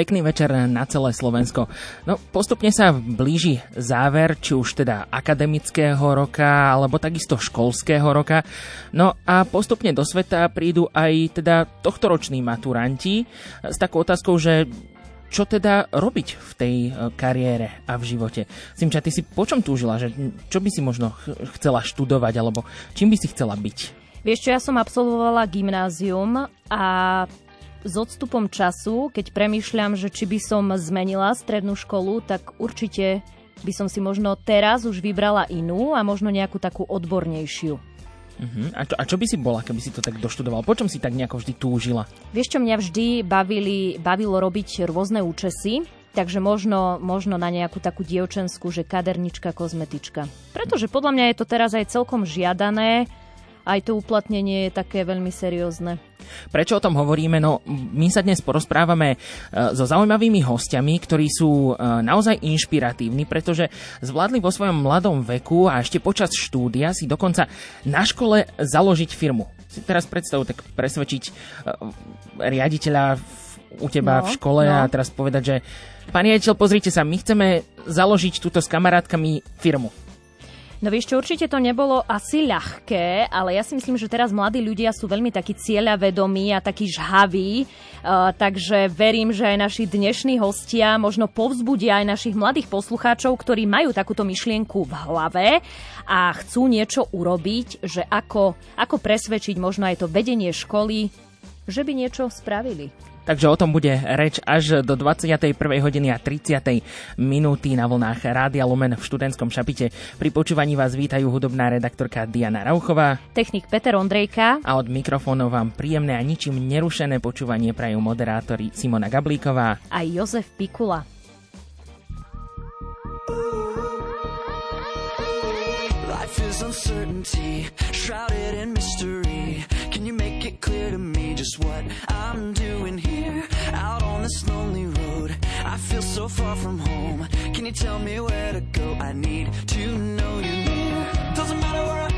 Pekný večer na celé Slovensko. No, postupne sa blíži záver, či už teda akademického roka, alebo takisto školského roka. No a postupne do sveta prídu aj teda tohtoroční maturanti s takou otázkou, že čo teda robiť v tej e, kariére a v živote. Simča, ty si po čom túžila? Že čo by si možno chcela študovať, alebo čím by si chcela byť? Vieš čo, ja som absolvovala gymnázium a s odstupom času, keď premýšľam, že či by som zmenila strednú školu, tak určite by som si možno teraz už vybrala inú a možno nejakú takú odbornejšiu. Uh-huh. A, čo, a čo by si bola, keby si to tak doštudoval? Po čom si tak nejako vždy túžila? Vieš čo, mňa vždy bavili, bavilo robiť rôzne účesy, takže možno, možno na nejakú takú dievčenskú, že kadernička, kozmetička. Pretože podľa mňa je to teraz aj celkom žiadané, aj to uplatnenie je také veľmi seriózne. Prečo o tom hovoríme? No, my sa dnes porozprávame e, so zaujímavými hostiami, ktorí sú e, naozaj inšpiratívni, pretože zvládli vo svojom mladom veku a ešte počas štúdia si dokonca na škole založiť firmu. Si teraz predstavu tak presvedčiť e, riaditeľa u teba no, v škole no. a teraz povedať, že Pani riaditeľ, pozrite sa, my chceme založiť túto s kamarátkami firmu. No vieš čo, určite to nebolo asi ľahké, ale ja si myslím, že teraz mladí ľudia sú veľmi takí cieľavedomí a takí žhaví, uh, takže verím, že aj naši dnešní hostia možno povzbudia aj našich mladých poslucháčov, ktorí majú takúto myšlienku v hlave a chcú niečo urobiť, že ako, ako presvedčiť možno aj to vedenie školy, že by niečo spravili. Takže o tom bude reč až do 21. hodiny a 30. minúty na vlnách Rádia Lumen v študentskom šapite. Pri počúvaní vás vítajú hudobná redaktorka Diana Rauchová, technik Peter Ondrejka a od mikrofónov vám príjemné a ničím nerušené počúvanie prajú moderátori Simona Gablíková a Jozef Pikula. Life is uncertainty, shrouded in mystery. Can you make it clear to me just what I'm doing here? So far from home. Can you tell me where to go? I need to know you're near. Doesn't matter where I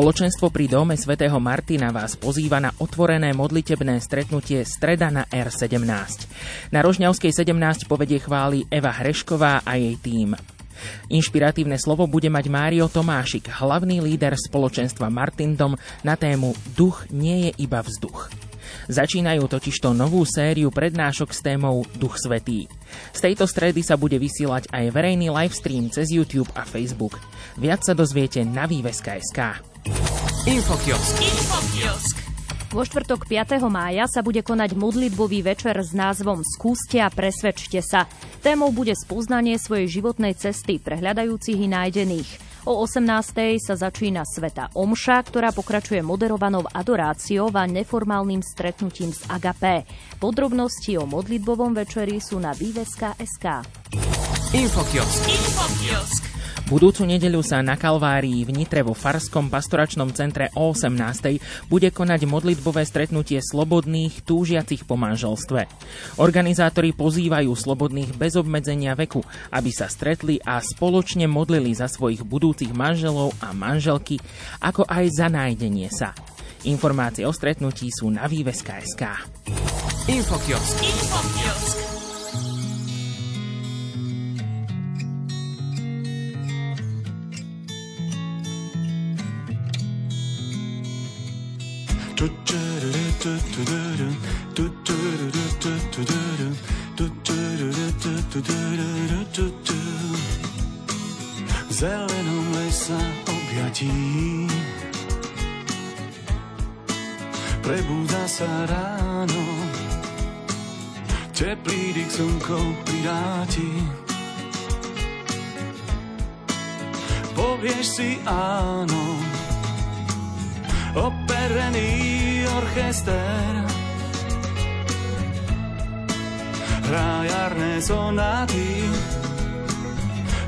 Spoločenstvo pri dome svätého Martina vás pozýva na otvorené modlitebné stretnutie Streda na R17. Na Rožňavskej 17 povedie chváli Eva Hrešková a jej tým. Inšpiratívne slovo bude mať Mário Tomášik, hlavný líder spoločenstva Martindom na tému Duch nie je iba vzduch. Začínajú totižto novú sériu prednášok s témou Duch Svetý. Z tejto stredy sa bude vysielať aj verejný livestream cez YouTube a Facebook. Viac sa dozviete na výveska.sk. Infokiosk. Infokiosk. Vo štvrtok 5. mája sa bude konať modlitbový večer s názvom Skúste a presvedčte sa. Témou bude spoznanie svojej životnej cesty pre hľadajúcich i nájdených. O 18. sa začína Sveta Omša, ktorá pokračuje moderovanou adoráciou a neformálnym stretnutím s Agapé. Podrobnosti o modlitbovom večeri sú na výveska.sk. Infokiosk. Infokiosk. Budúcu nedeľu sa na Kalvárii v Nitre vo Farskom pastoračnom centre o 18. bude konať modlitbové stretnutie slobodných túžiacich po manželstve. Organizátori pozývajú slobodných bez obmedzenia veku, aby sa stretli a spoločne modlili za svojich budúcich manželov a manželky, ako aj za nájdenie sa. Informácie o stretnutí sú na výveska.sk. Infokiosk. Infokiosk. Zelenom lesa objatí. Prebúda sa ráno. Teplý dyk slnko pridáti Povieš si áno operený orchester. Hrá jarné sonáty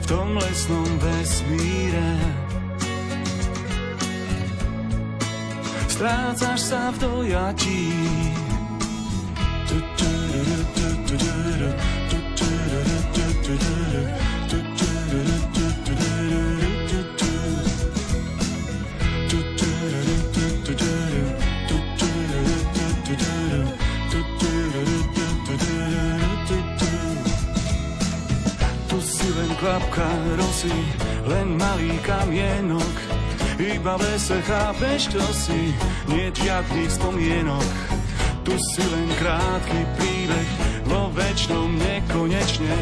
v tom lesnom vesmíre. Strácaš sa v dojatí. Kvapka rosy, len malý kamienok. Iba v lese chápeš, čo si, nie žiadnych spomienok. Tu si len krátky príbeh, vo väčšnom nekonečne.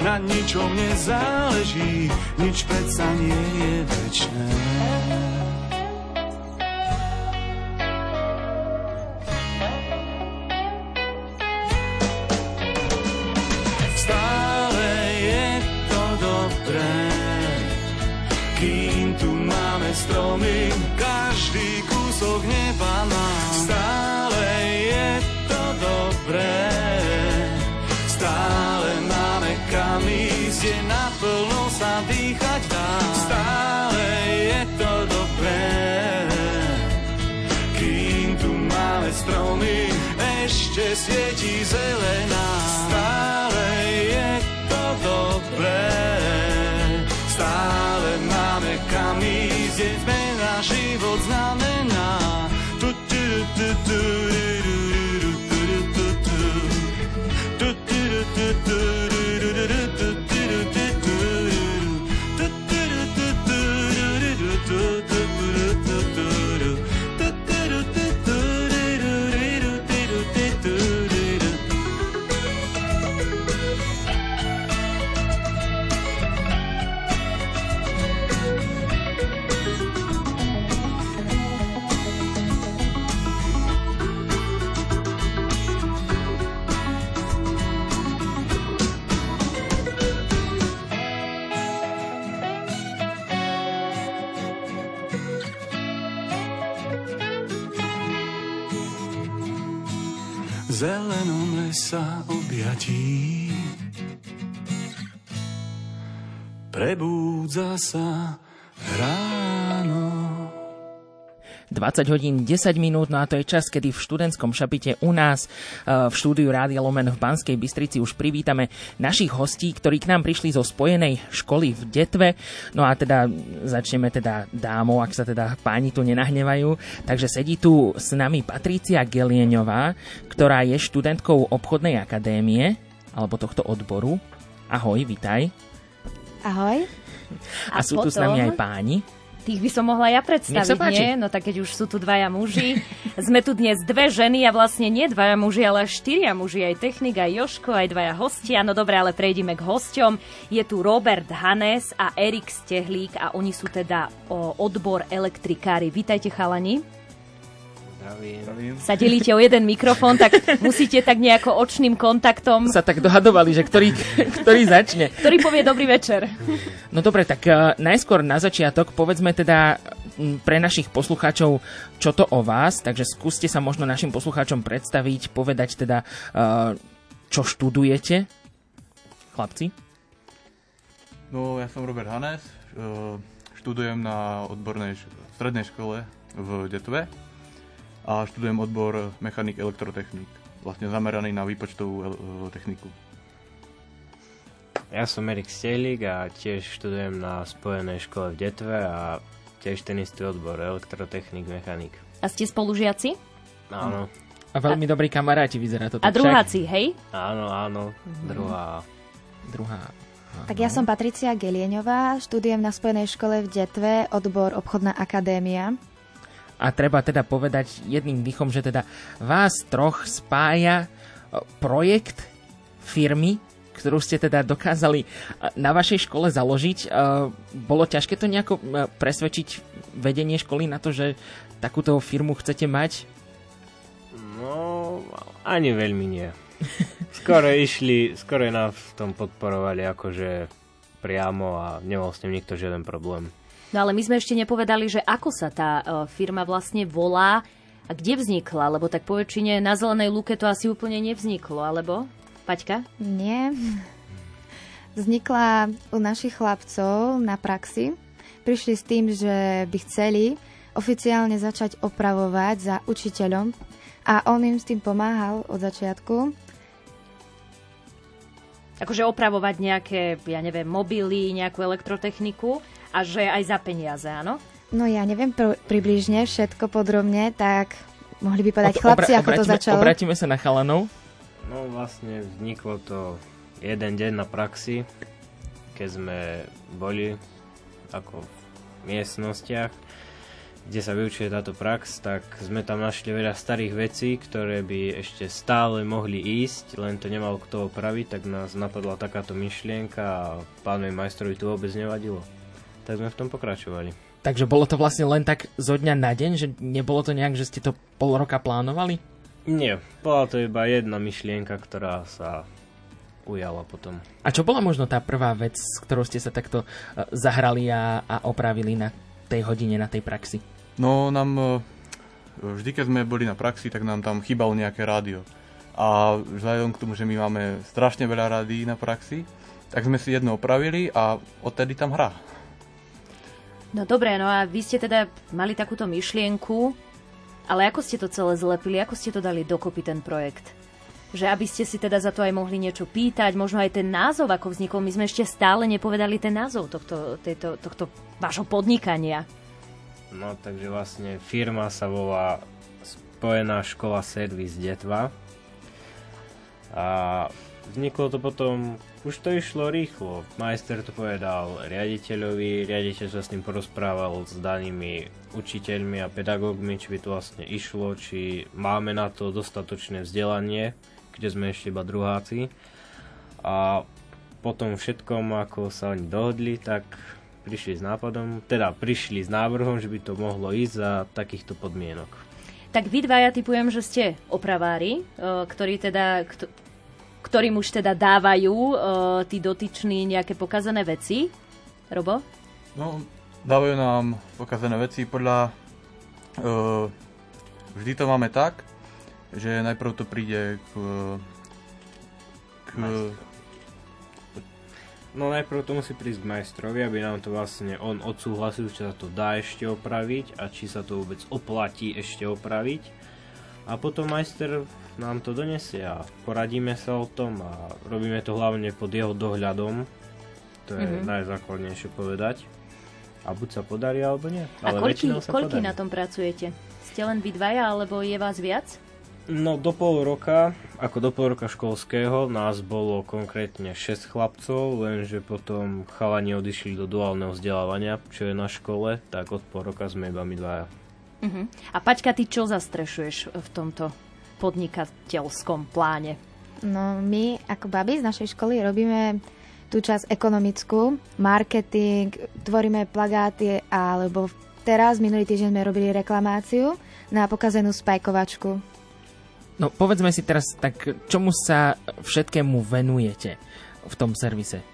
Na ničom nezáleží, nič predsa nie je zlomím každý kúsok neba nám. Stále je to dobré, stále máme kam ísť, je naplno sa dýchať dá. Stále je to dobré, kým tu máme stromy, ešte svieti zelená. do, do, do. Prebúdza sa ráno. 20 hodín 10 minút, no a to je čas, kedy v študentskom šapite u nás v štúdiu Rádia Lomen v Banskej Bystrici už privítame našich hostí, ktorí k nám prišli zo spojenej školy v Detve. No a teda začneme teda dámou, ak sa teda páni tu nenahnevajú. Takže sedí tu s nami Patrícia Gelieňová, ktorá je študentkou obchodnej akadémie alebo tohto odboru. Ahoj, vitaj. Ahoj. A, a sú potom... tu s nami aj páni. Tých by som mohla ja predstaviť, nie? No tak keď už sú tu dvaja muži. Sme tu dnes dve ženy a vlastne nie dvaja muži, ale štyria muži. Aj technik, aj Joško, aj dvaja hostia. No dobre, ale prejdime k hosťom. Je tu Robert Hanes a Erik Stehlík a oni sú teda o, odbor elektrikári. Vítajte chalani. Zdravím. sa delíte o jeden mikrofón, tak musíte tak nejako očným kontaktom... Sa tak dohadovali, že ktorý, ktorý začne. Ktorý povie dobrý večer. No dobre, tak uh, najskôr na začiatok povedzme teda pre našich poslucháčov, čo to o vás, takže skúste sa možno našim poslucháčom predstaviť, povedať teda, uh, čo študujete. Chlapci? No, ja som Robert Hanes, uh, študujem na odbornej strednej škole v Detve a študujem odbor mechanik elektrotechnik, vlastne zameraný na výpočtovú e, techniku. Ja som Erik Stejlík a tiež študujem na spojenej škole v Detve a tiež ten istý odbor elektrotechnik, mechanik. A ste spolužiaci? Áno. A veľmi dobrí kamaráti vyzerá to. A druháci, hej? Áno, áno, mhm. druhá. Druhá. Áno. Tak ja som Patricia Gelieňová, študujem na Spojenej škole v Detve, odbor obchodná akadémia. A treba teda povedať jedným dýchom, že teda vás troch spája projekt firmy, ktorú ste teda dokázali na vašej škole založiť. Bolo ťažké to nejako presvedčiť vedenie školy na to, že takúto firmu chcete mať? No, ani veľmi nie. Skoro išli, skoro nás v tom podporovali akože priamo a nemal s tým nikto žiaden problém. No ale my sme ešte nepovedali, že ako sa tá uh, firma vlastne volá a kde vznikla, lebo tak poväčšine na Zelenej lúke to asi úplne nevzniklo, alebo? Paťka? Nie. Vznikla u našich chlapcov na praxi. Prišli s tým, že by chceli oficiálne začať opravovať za učiteľom a on im s tým pomáhal od začiatku. Akože opravovať nejaké, ja neviem, mobily, nejakú elektrotechniku a že aj za peniaze, áno? No ja neviem pr- približne všetko podrobne, tak mohli by povedať Ob, chlapci, obra- ako to začalo. Obrátime sa na chalanov. No vlastne vzniklo to jeden deň na praxi, keď sme boli ako v miestnostiach, kde sa vyučuje táto prax, tak sme tam našli veľa starých vecí, ktoré by ešte stále mohli ísť, len to nemal kto opraviť, tak nás napadla takáto myšlienka a pánovi majstrovi to vôbec nevadilo tak sme v tom pokračovali. Takže bolo to vlastne len tak zo dňa na deň, že nebolo to nejak, že ste to pol roka plánovali? Nie, bola to iba jedna myšlienka, ktorá sa ujala potom. A čo bola možno tá prvá vec, s ktorou ste sa takto e, zahrali a, a opravili na tej hodine, na tej praxi? No, nám e, vždy, keď sme boli na praxi, tak nám tam chýbalo nejaké rádio. A vzhľadom k tomu, že my máme strašne veľa rádií na praxi, tak sme si jedno opravili a odtedy tam hrá. No dobré, no a vy ste teda mali takúto myšlienku, ale ako ste to celé zlepili, ako ste to dali dokopy ten projekt? Že aby ste si teda za to aj mohli niečo pýtať, možno aj ten názov, ako vznikol. My sme ešte stále nepovedali ten názov tohto, tejto, tohto vášho podnikania. No takže vlastne firma sa volá Spojená škola servis Detva. A vzniklo to potom už to išlo rýchlo. Majster to povedal riaditeľovi, riaditeľ sa s ním porozprával s danými učiteľmi a pedagógmi, či by to vlastne išlo, či máme na to dostatočné vzdelanie, kde sme ešte iba druháci. A potom všetkom, ako sa oni dohodli, tak prišli s nápadom, teda prišli s návrhom, že by to mohlo ísť za takýchto podmienok. Tak vy dvaja typujem, že ste opravári, ktorí teda, ktorým už teda dávajú uh, tí dotyční nejaké pokazané veci. Robo? No, dávajú nám pokazané veci podľa... Uh, vždy to máme tak, že najprv to príde k... k No najprv to musí prísť k majstrovi, aby nám to vlastne on odsúhlasil, či sa to dá ešte opraviť a či sa to vôbec oplatí ešte opraviť. A potom majster nám to donesie a poradíme sa o tom a robíme to hlavne pod jeho dohľadom. To je mm-hmm. najzákladnejšie povedať. A buď sa podarí, alebo nie. A Ale koľky, koľky na tom pracujete? Ste len vy dvaja, alebo je vás viac? No do pol roka, ako do pol roka školského, nás bolo konkrétne 6 chlapcov, lenže potom chalani odišli do duálneho vzdelávania, čo je na škole, tak od pol roka sme iba my dvaja. Uh-huh. A Paťka, ty čo zastrešuješ v tomto podnikateľskom pláne? No my ako baby z našej školy robíme tú časť ekonomickú, marketing, tvoríme plagáty, alebo teraz minulý týždeň sme robili reklamáciu na pokazenú spajkovačku No povedzme si teraz, tak čomu sa všetkému venujete v tom servise?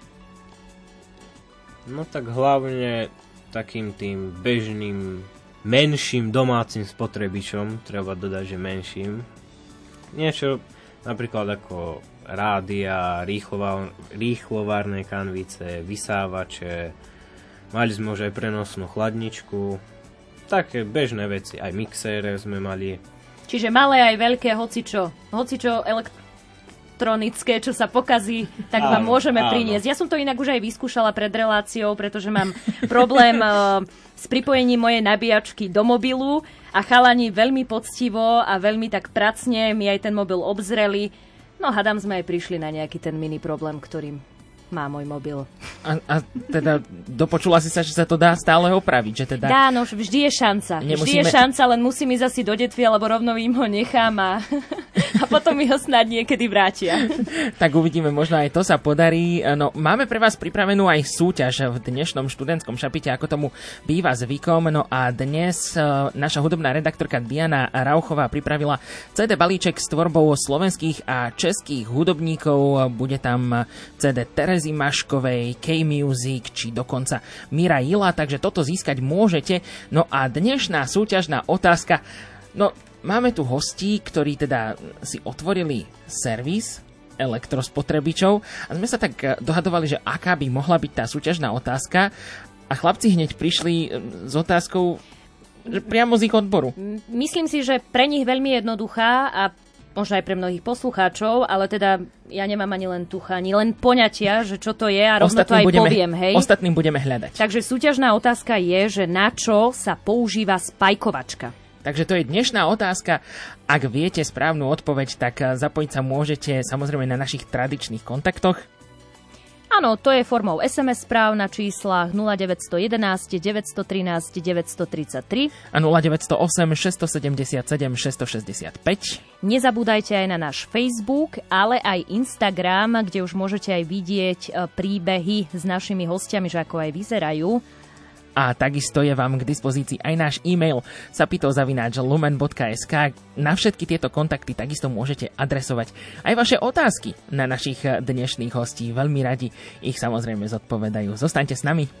No tak hlavne takým tým bežným menším domácim spotrebičom, treba dodať, že menším. Niečo napríklad ako rádia, rýchlovár, rýchlovárne kanvice, vysávače, mali sme už aj prenosnú chladničku, také bežné veci, aj mixére sme mali, Čiže malé aj veľké, hocičo, hocičo elektronické, čo sa pokazí, tak áno, vám môžeme áno. priniesť. Ja som to inak už aj vyskúšala pred reláciou, pretože mám problém uh, s pripojením mojej nabíjačky do mobilu a chalani veľmi poctivo a veľmi tak pracne mi aj ten mobil obzreli. No hadám sme aj prišli na nejaký ten mini problém, ktorým má môj mobil. A, a teda dopočula si sa, že sa to dá stále opraviť, že teda... Dá, no vždy je šanca. Nemusíme... Vždy je šanca, len musím ísť asi do detvy, alebo rovno im ho nechám a, a potom mi ho snad niekedy vrátia. tak uvidíme, možno aj to sa podarí. No, máme pre vás pripravenú aj súťaž v dnešnom študentskom šapite, ako tomu býva zvykom. No a dnes e, naša hudobná redaktorka Diana Rauchová pripravila CD balíček s tvorbou slovenských a českých hudobníkov. Bude tam CD Terezy Maškovej, K-Music či dokonca Mira Jila, takže toto získať môžete. No a dnešná súťažná otázka, no máme tu hostí, ktorí teda si otvorili servis elektrospotrebičov a sme sa tak eh, dohadovali, že aká by mohla byť tá súťažná otázka a chlapci hneď prišli eh, s otázkou priamo z ich odboru. Myslím si, že pre nich veľmi jednoduchá a možno aj pre mnohých poslucháčov, ale teda ja nemám ani len tucha, ani len poňatia, že čo to je a rovno ostatným to aj budeme, poviem, hej. Ostatným budeme hľadať. Takže súťažná otázka je, že na čo sa používa spajkovačka. Takže to je dnešná otázka. Ak viete správnu odpoveď, tak zapojiť sa môžete samozrejme na našich tradičných kontaktoch Áno, to je formou SMS správ na číslach 0911 913 933 a 0908 677 665. Nezabúdajte aj na náš Facebook, ale aj Instagram, kde už môžete aj vidieť e, príbehy s našimi hostiami, že ako aj vyzerajú. A takisto je vám k dispozícii aj náš e-mail sapitozavináč.lumen.sk. Na všetky tieto kontakty takisto môžete adresovať aj vaše otázky na našich dnešných hostí. Veľmi radi ich samozrejme zodpovedajú. Zostaňte s nami.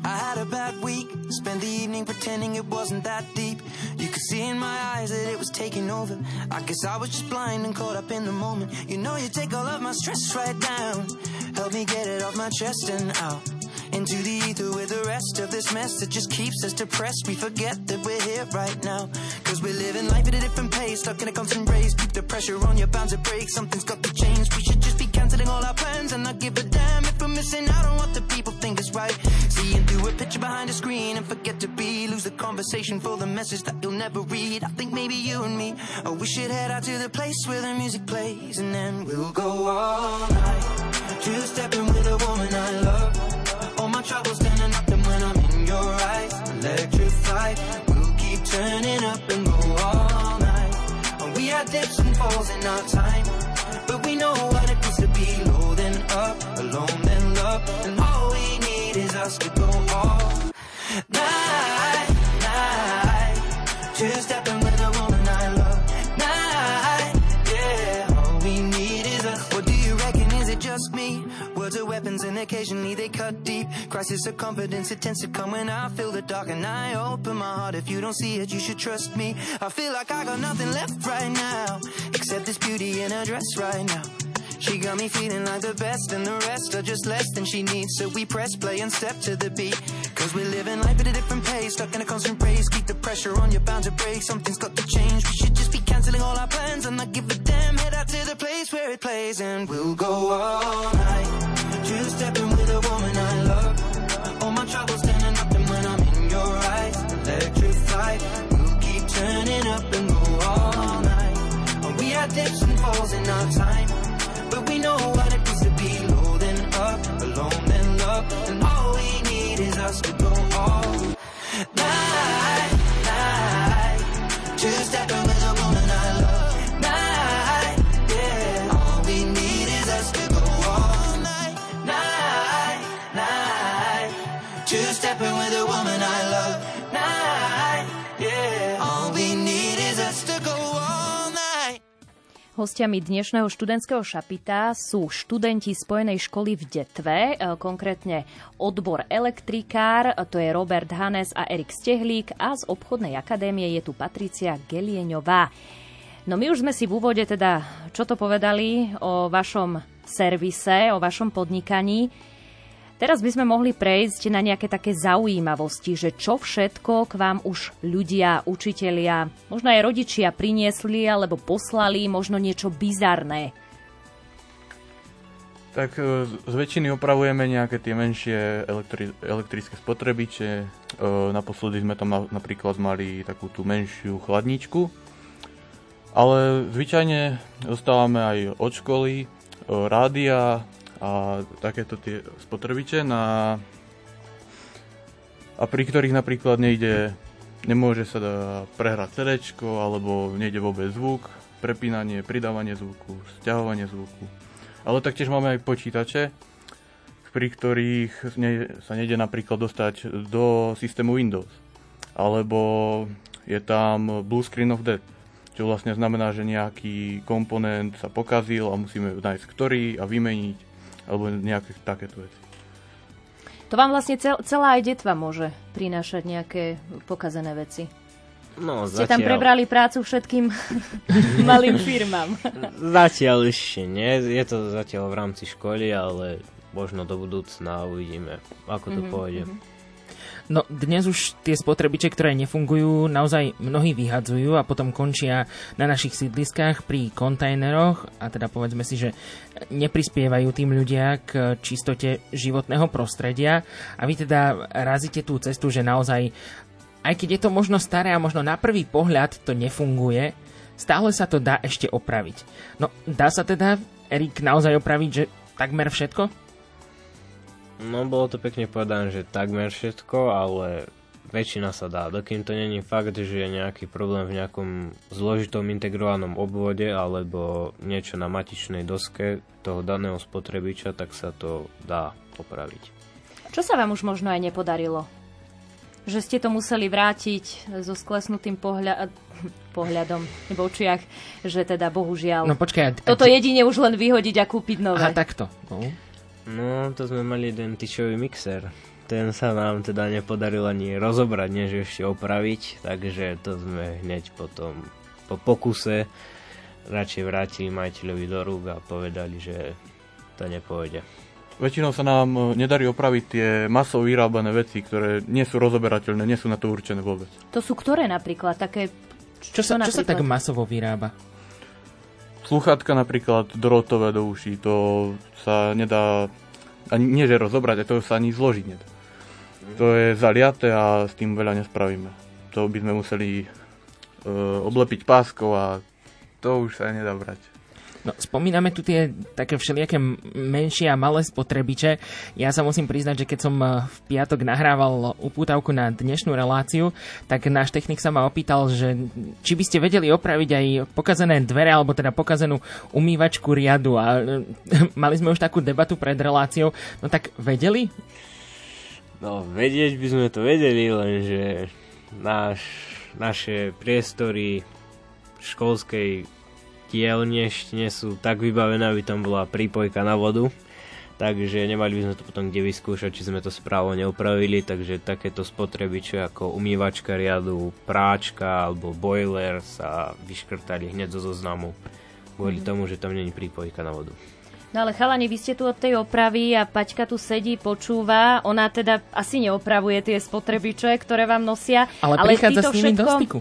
Had a bad week, spent the evening pretending it wasn't that deep. You could see in my eyes that it was taking over. I guess I was just blind and caught up in the moment. You know, you take all of my stress right down. Help me get it off my chest and out. Into the ether with the rest of this mess that just keeps us depressed. We forget that we're here right now. Cause we're living life at a different pace, stuck in a constant race. Keep the pressure on, you're bound to break. Something's got to change. We should just be canceling all our plans and not give a damn missing out on what the people think is right. Seeing through a picture behind a screen and forget to be. Lose the conversation for the message that you'll never read. I think maybe you and me, oh, we should head out to the place where the music plays and then we'll go all night. Two stepping with a woman I love. All my troubles standing up and when I'm in your eyes, electrified. We'll keep turning up and go all night. We had dips and falls in our time, occasionally they cut deep. Crisis of confidence, it tends to come when I feel the dark and I open my heart. If you don't see it, you should trust me. I feel like I got nothing left right now, except this beauty in her dress right now. She got me feeling like the best, and the rest are just less than she needs. So we press play and step to the beat. Cause we're living life at a different pace, stuck in a constant race. Keep the pressure on, you're bound to break. Something's got to change. We should just be cancelling all our plans and not give a damn. Head out to the place where it plays, and we'll go all night. Two stepping with a woman I love. All my troubles standing up, and when I'm in your eyes, electrified. We'll keep turning up and go all night. We had dips and falls in our time. But we know what it means to be low then up, alone then love. Us to go all night, night. Two stepping with a Hostiami dnešného študentského šapita sú študenti Spojenej školy v Detve, e, konkrétne odbor elektrikár, to je Robert Hanes a Erik Stehlík a z obchodnej akadémie je tu Patricia Gelieňová. No my už sme si v úvode teda čo to povedali o vašom servise, o vašom podnikaní. Teraz by sme mohli prejsť na nejaké také zaujímavosti, že čo všetko k vám už ľudia, učitelia, možno aj rodičia priniesli alebo poslali, možno niečo bizarné. Tak e, z väčšiny opravujeme nejaké tie menšie elektri- elektrické spotrebiče. E, Naposledy sme tam na- napríklad mali takú tú menšiu chladničku. Ale zvyčajne dostávame aj od školy e, rádia a takéto tie spotrebiče, na, a pri ktorých napríklad nejde, nemôže sa dá prehrať CD, alebo nejde vôbec zvuk, prepínanie, pridávanie zvuku, stiahovanie zvuku. Ale taktiež máme aj počítače, pri ktorých sa nejde napríklad dostať do systému Windows. Alebo je tam Blue Screen of Death, čo vlastne znamená, že nejaký komponent sa pokazil a musíme nájsť ktorý a vymeniť, alebo nejaké takéto veci. To vám vlastne cel, celá aj detva môže prinášať nejaké pokazené veci. No, Ste tam prebrali prácu všetkým malým firmám. Zatiaľ ešte nie, je to zatiaľ v rámci školy, ale možno do budúcna uvidíme, ako to Mhm, pôjde. No dnes už tie spotrebiče, ktoré nefungujú, naozaj mnohí vyhadzujú a potom končia na našich sídliskách pri kontajneroch a teda povedzme si, že neprispievajú tým ľudia k čistote životného prostredia a vy teda razíte tú cestu, že naozaj aj keď je to možno staré a možno na prvý pohľad to nefunguje, stále sa to dá ešte opraviť. No dá sa teda, Erik, naozaj opraviť, že takmer všetko? No, bolo to pekne povedané, že takmer všetko, ale väčšina sa dá. Dokým to není fakt, že je nejaký problém v nejakom zložitom integrovanom obvode alebo niečo na matičnej doske toho daného spotrebiča, tak sa to dá opraviť. Čo sa vám už možno aj nepodarilo? Že ste to museli vrátiť so sklesnutým pohľa- pohľadom v očiach, že teda bohužiaľ. No počkaj, a- a- Toto jedine už len vyhodiť a kúpiť nové. Aha, takto. No. No, to sme mali jeden tyčový mixer. Ten sa nám teda nepodarilo ani rozobrať, než ešte opraviť, takže to sme hneď potom po pokuse radšej vrátili majiteľovi do rúk a povedali, že to nepôjde. Väčšinou sa nám e, nedarí opraviť tie masovo vyrábané veci, ktoré nie sú rozoberateľné, nie sú na to určené vôbec. To sú ktoré napríklad? Také... Čo sa, čo sa tak masovo vyrába? Sluchátka napríklad drotové do uší, to sa nedá, ani nie že rozobrať, a to sa ani zložiť nedá. To je zaliaté a s tým veľa nespravíme. To by sme museli e, oblepiť páskou a to už sa nedá brať. No, spomíname tu tie také všelijaké menšie a malé spotrebiče. Ja sa musím priznať, že keď som eh, v piatok nahrával upútavku na dnešnú reláciu, tak náš technik sa ma opýtal, že či by ste vedeli opraviť aj pokazené dvere, alebo teda pokazenú umývačku riadu. A eh, mali sme už takú debatu pred reláciou. No tak vedeli? No, vedieť by sme to vedeli, lenže náš, naše priestory školskej dielne ešte nie sú tak vybavené, aby tam bola prípojka na vodu. takže nemali by sme to potom kde vyskúšať, či sme to správne neopravili, takže takéto spotrebiče ako umývačka riadu, práčka alebo boiler sa vyškrtali hneď zo zoznamu kvôli tomu, že tam není prípojka na vodu. No ale chalani, vy ste tu od tej opravy a Paťka tu sedí, počúva. Ona teda asi neopravuje tie spotrebiče, ktoré vám nosia. Ale, ale prichádza s nimi do všetko, styku.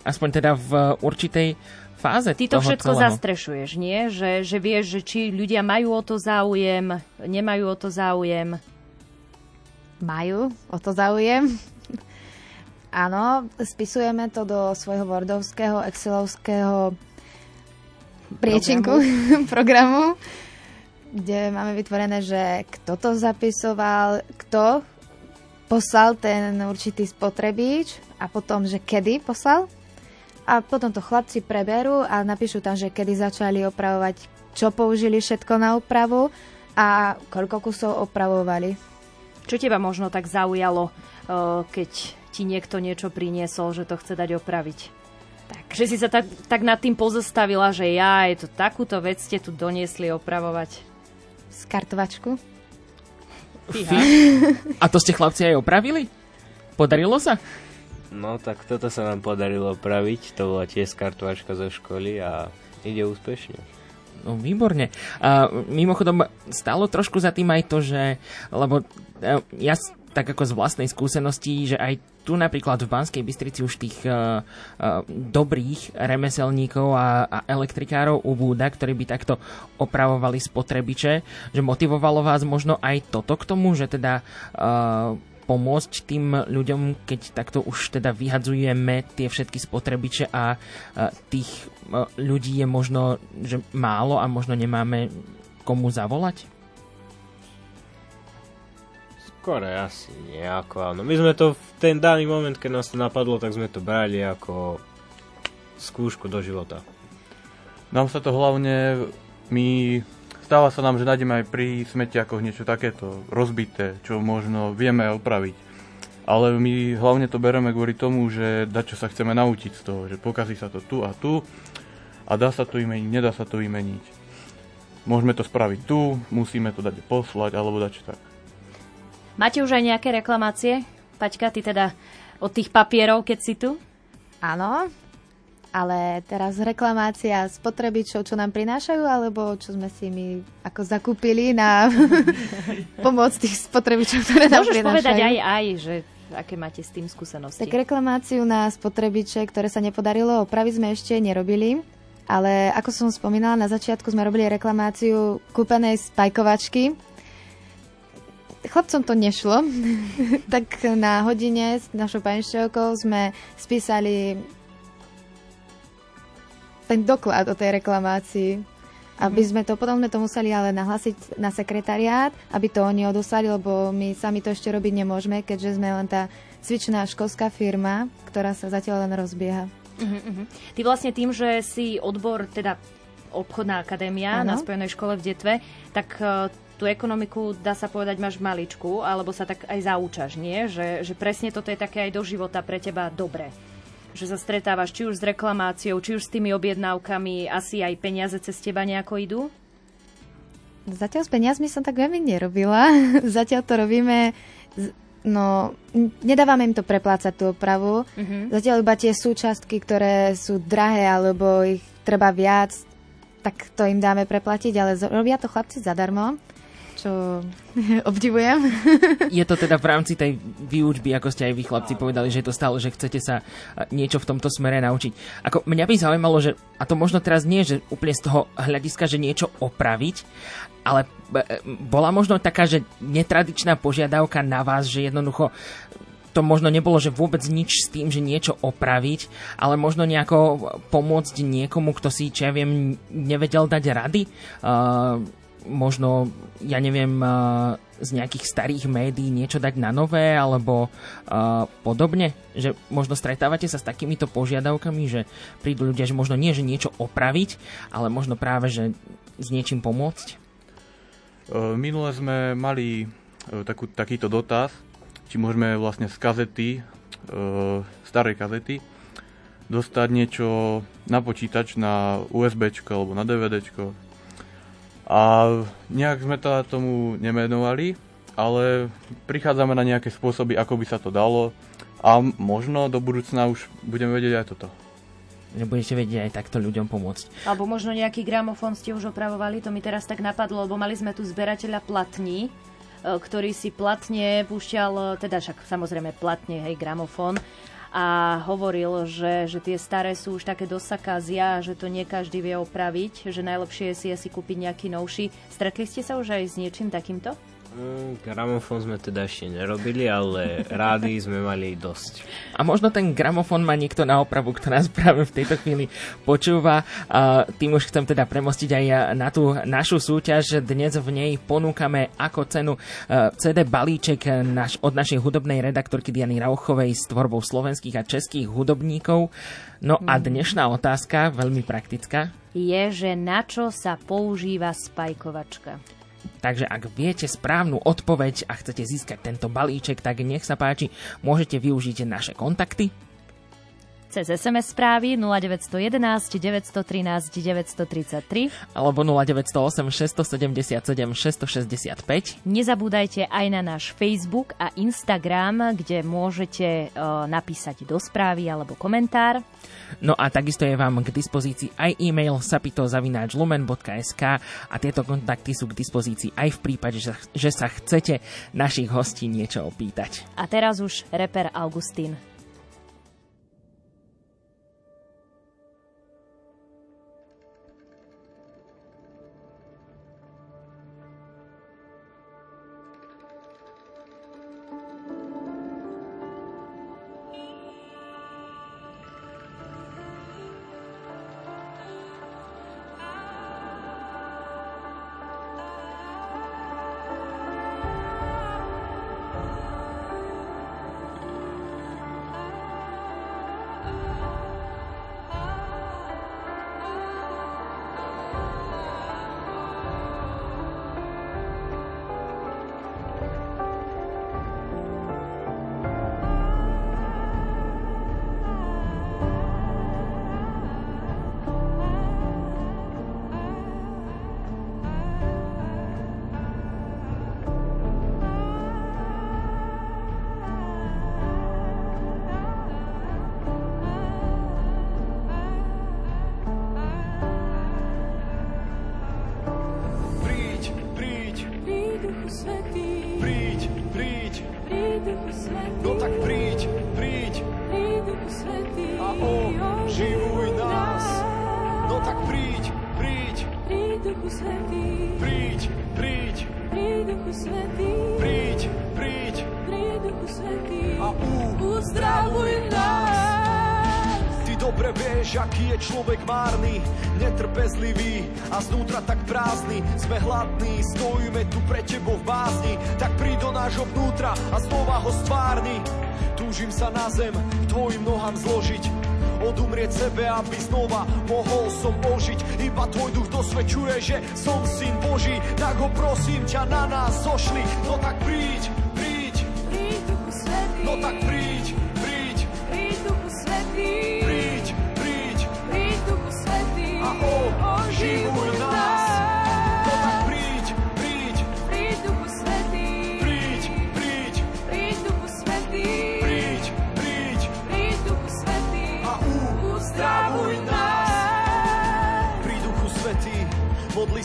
Aspoň teda v určitej fáze Ty to toho všetko celého. zastrešuješ, nie? Že, že vieš, že či ľudia majú o to záujem, nemajú o to záujem. Majú o to záujem. Áno, spisujeme to do svojho Wordovského, Excelovského priečinku programu, kde máme vytvorené, že kto to zapisoval, kto poslal ten určitý spotrebič a potom, že kedy poslal. A potom to chlapci preberú a napíšu tam, že kedy začali opravovať, čo použili všetko na opravu a koľko kusov opravovali. Čo teba možno tak zaujalo, eh, keď ti niekto niečo priniesol, že to chce dať opraviť? Tak. Že si sa tak, tak nad tým pozastavila, že ja, je to takúto vec ste tu doniesli opravovať. Skartovačku. Fíha. A to ste chlapci aj opravili? Podarilo sa? No tak toto sa nám podarilo opraviť, to bola tiež kartovačka zo školy a ide úspešne. No výborne. A mimochodom, stalo trošku za tým aj to, že, lebo e, ja tak ako z vlastnej skúsenosti, že aj tu napríklad v Banskej Bystrici už tých uh, uh, dobrých remeselníkov a, a elektrikárov ubúda, ktorí by takto opravovali spotrebiče, že motivovalo vás možno aj toto k tomu, že teda uh, pomôcť tým ľuďom, keď takto už teda vyhadzujeme tie všetky spotrebiče a, tých a, ľudí je možno, že málo a možno nemáme komu zavolať? Skoro asi nejako, áno. My sme to v ten daný moment, keď nás to napadlo, tak sme to brali ako skúšku do života. Nám sa to hlavne, my, stáva sa nám, že nájdeme aj pri smetiakoch niečo takéto rozbité, čo možno vieme opraviť. Ale my hlavne to bereme kvôli tomu, že dačo sa chceme naučiť z toho, že pokazí sa to tu a tu a dá sa to vymeniť, nedá sa to vymeniť. Môžeme to spraviť tu, musíme to dať poslať alebo dačo tak. Máte už aj nejaké reklamácie? Paťka, ty teda od tých papierov, keď si tu? Áno, ale teraz reklamácia spotrebičov, čo nám prinášajú, alebo čo sme si my ako zakúpili na pomoc tých spotrebičov, ktoré nám Môžeš prinášajú. povedať aj aj, že aké máte s tým skúsenosti. Tak reklamáciu na spotrebiče, ktoré sa nepodarilo opraviť, sme ešte nerobili. Ale ako som spomínala, na začiatku sme robili reklamáciu kúpenej spajkovačky. Chlapcom to nešlo, tak na hodine s našou pani sme spísali ten doklad o tej reklamácii. Aby sme to, potom sme to museli ale nahlasiť na sekretariát, aby to oni odoslali, lebo my sami to ešte robiť nemôžeme, keďže sme len tá cvičná školská firma, ktorá sa zatiaľ len rozbieha. Uh-huh. Ty vlastne tým, že si odbor, teda obchodná akadémia Áno. na Spojenej škole v Detve, tak uh, tú ekonomiku, dá sa povedať, máš maličku, alebo sa tak aj zaučaš, nie? Že, že presne toto je také aj do života pre teba dobré. Že sa stretávaš či už s reklamáciou, či už s tými objednávkami, asi aj peniaze cez teba nejako idú? Zatiaľ s peniazmi som tak veľmi nerobila. Zatiaľ to robíme... No, nedávame im to preplácať tú opravu. Mhm. Zatiaľ iba tie súčastky, ktoré sú drahé alebo ich treba viac, tak to im dáme preplatiť, ale robia to chlapci zadarmo, čo obdivujem. Je to teda v rámci tej výučby, ako ste aj vy chlapci povedali, že je to stále, že chcete sa a, niečo v tomto smere naučiť. Ako mňa by zaujímalo, že, a to možno teraz nie, že úplne z toho hľadiska, že niečo opraviť, ale e, e, bola možno taká, že netradičná požiadavka na vás, že jednoducho to možno nebolo, že vôbec nič s tým, že niečo opraviť, ale možno nejako pomôcť niekomu, kto si, čo ja viem, nevedel dať rady. Uh, možno, ja neviem, uh, z nejakých starých médií niečo dať na nové, alebo uh, podobne. Že možno stretávate sa s takýmito požiadavkami, že prídu ľudia, že možno nie, že niečo opraviť, ale možno práve, že s niečím pomôcť. E, Minule sme mali takú, takýto dotaz, či môžeme vlastne z kazety, e, starej kazety, dostať niečo na počítač, na USB alebo na DVD. A nejak sme to tomu nemenovali, ale prichádzame na nejaké spôsoby, ako by sa to dalo a možno do budúcna už budeme vedieť aj toto. Že budete vedieť aj takto ľuďom pomôcť. Alebo možno nejaký gramofón ste už opravovali, to mi teraz tak napadlo, lebo mali sme tu zberateľa platní, e, ktorý si platne púšťal, teda však samozrejme platne, hej, gramofón, a hovoril, že, že tie staré sú už také dosakázia, že to nie každý vie opraviť, že najlepšie je si asi kúpiť nejaký novší. Stretli ste sa už aj s niečím takýmto? Mm, gramofón sme teda ešte nerobili, ale rádi sme mali dosť. A možno ten gramofón má niekto na opravu, kto nás práve v tejto chvíli počúva. Tým už chcem teda premostiť aj na tú našu súťaž. Dnes v nej ponúkame ako cenu e, CD balíček naš, od našej hudobnej redaktorky Diany Rauchovej s tvorbou slovenských a českých hudobníkov. No a mm. dnešná otázka, veľmi praktická. Je, že na čo sa používa spajkovačka? Takže ak viete správnu odpoveď a chcete získať tento balíček, tak nech sa páči, môžete využiť naše kontakty cez SMS správy 0911 913 933 alebo 0908 677 665. Nezabúdajte aj na náš Facebook a Instagram, kde môžete uh, napísať do správy alebo komentár. No a takisto je vám k dispozícii aj e-mail sapitozavináčlumen.sk a tieto kontakty sú k dispozícii aj v prípade, že, že sa chcete našich hostí niečo opýtať. A teraz už reper Augustín.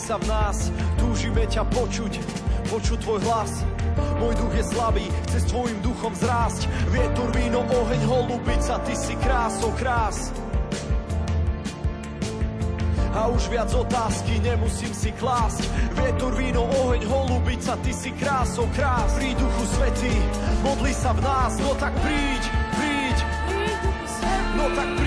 Sa v nás, túžime ťa počuť, počuť tvoj hlas. Môj duch je slabý, chce s tvojim duchom zrásť. Vietor, víno, oheň, holubica, ty si krásou krás. A už viac otázky nemusím si klásť. Vietor, víno, oheň, holubica, ty si krásou krás. Prí duchu svetý, modli sa v nás, no tak príď, príď. No tak príď.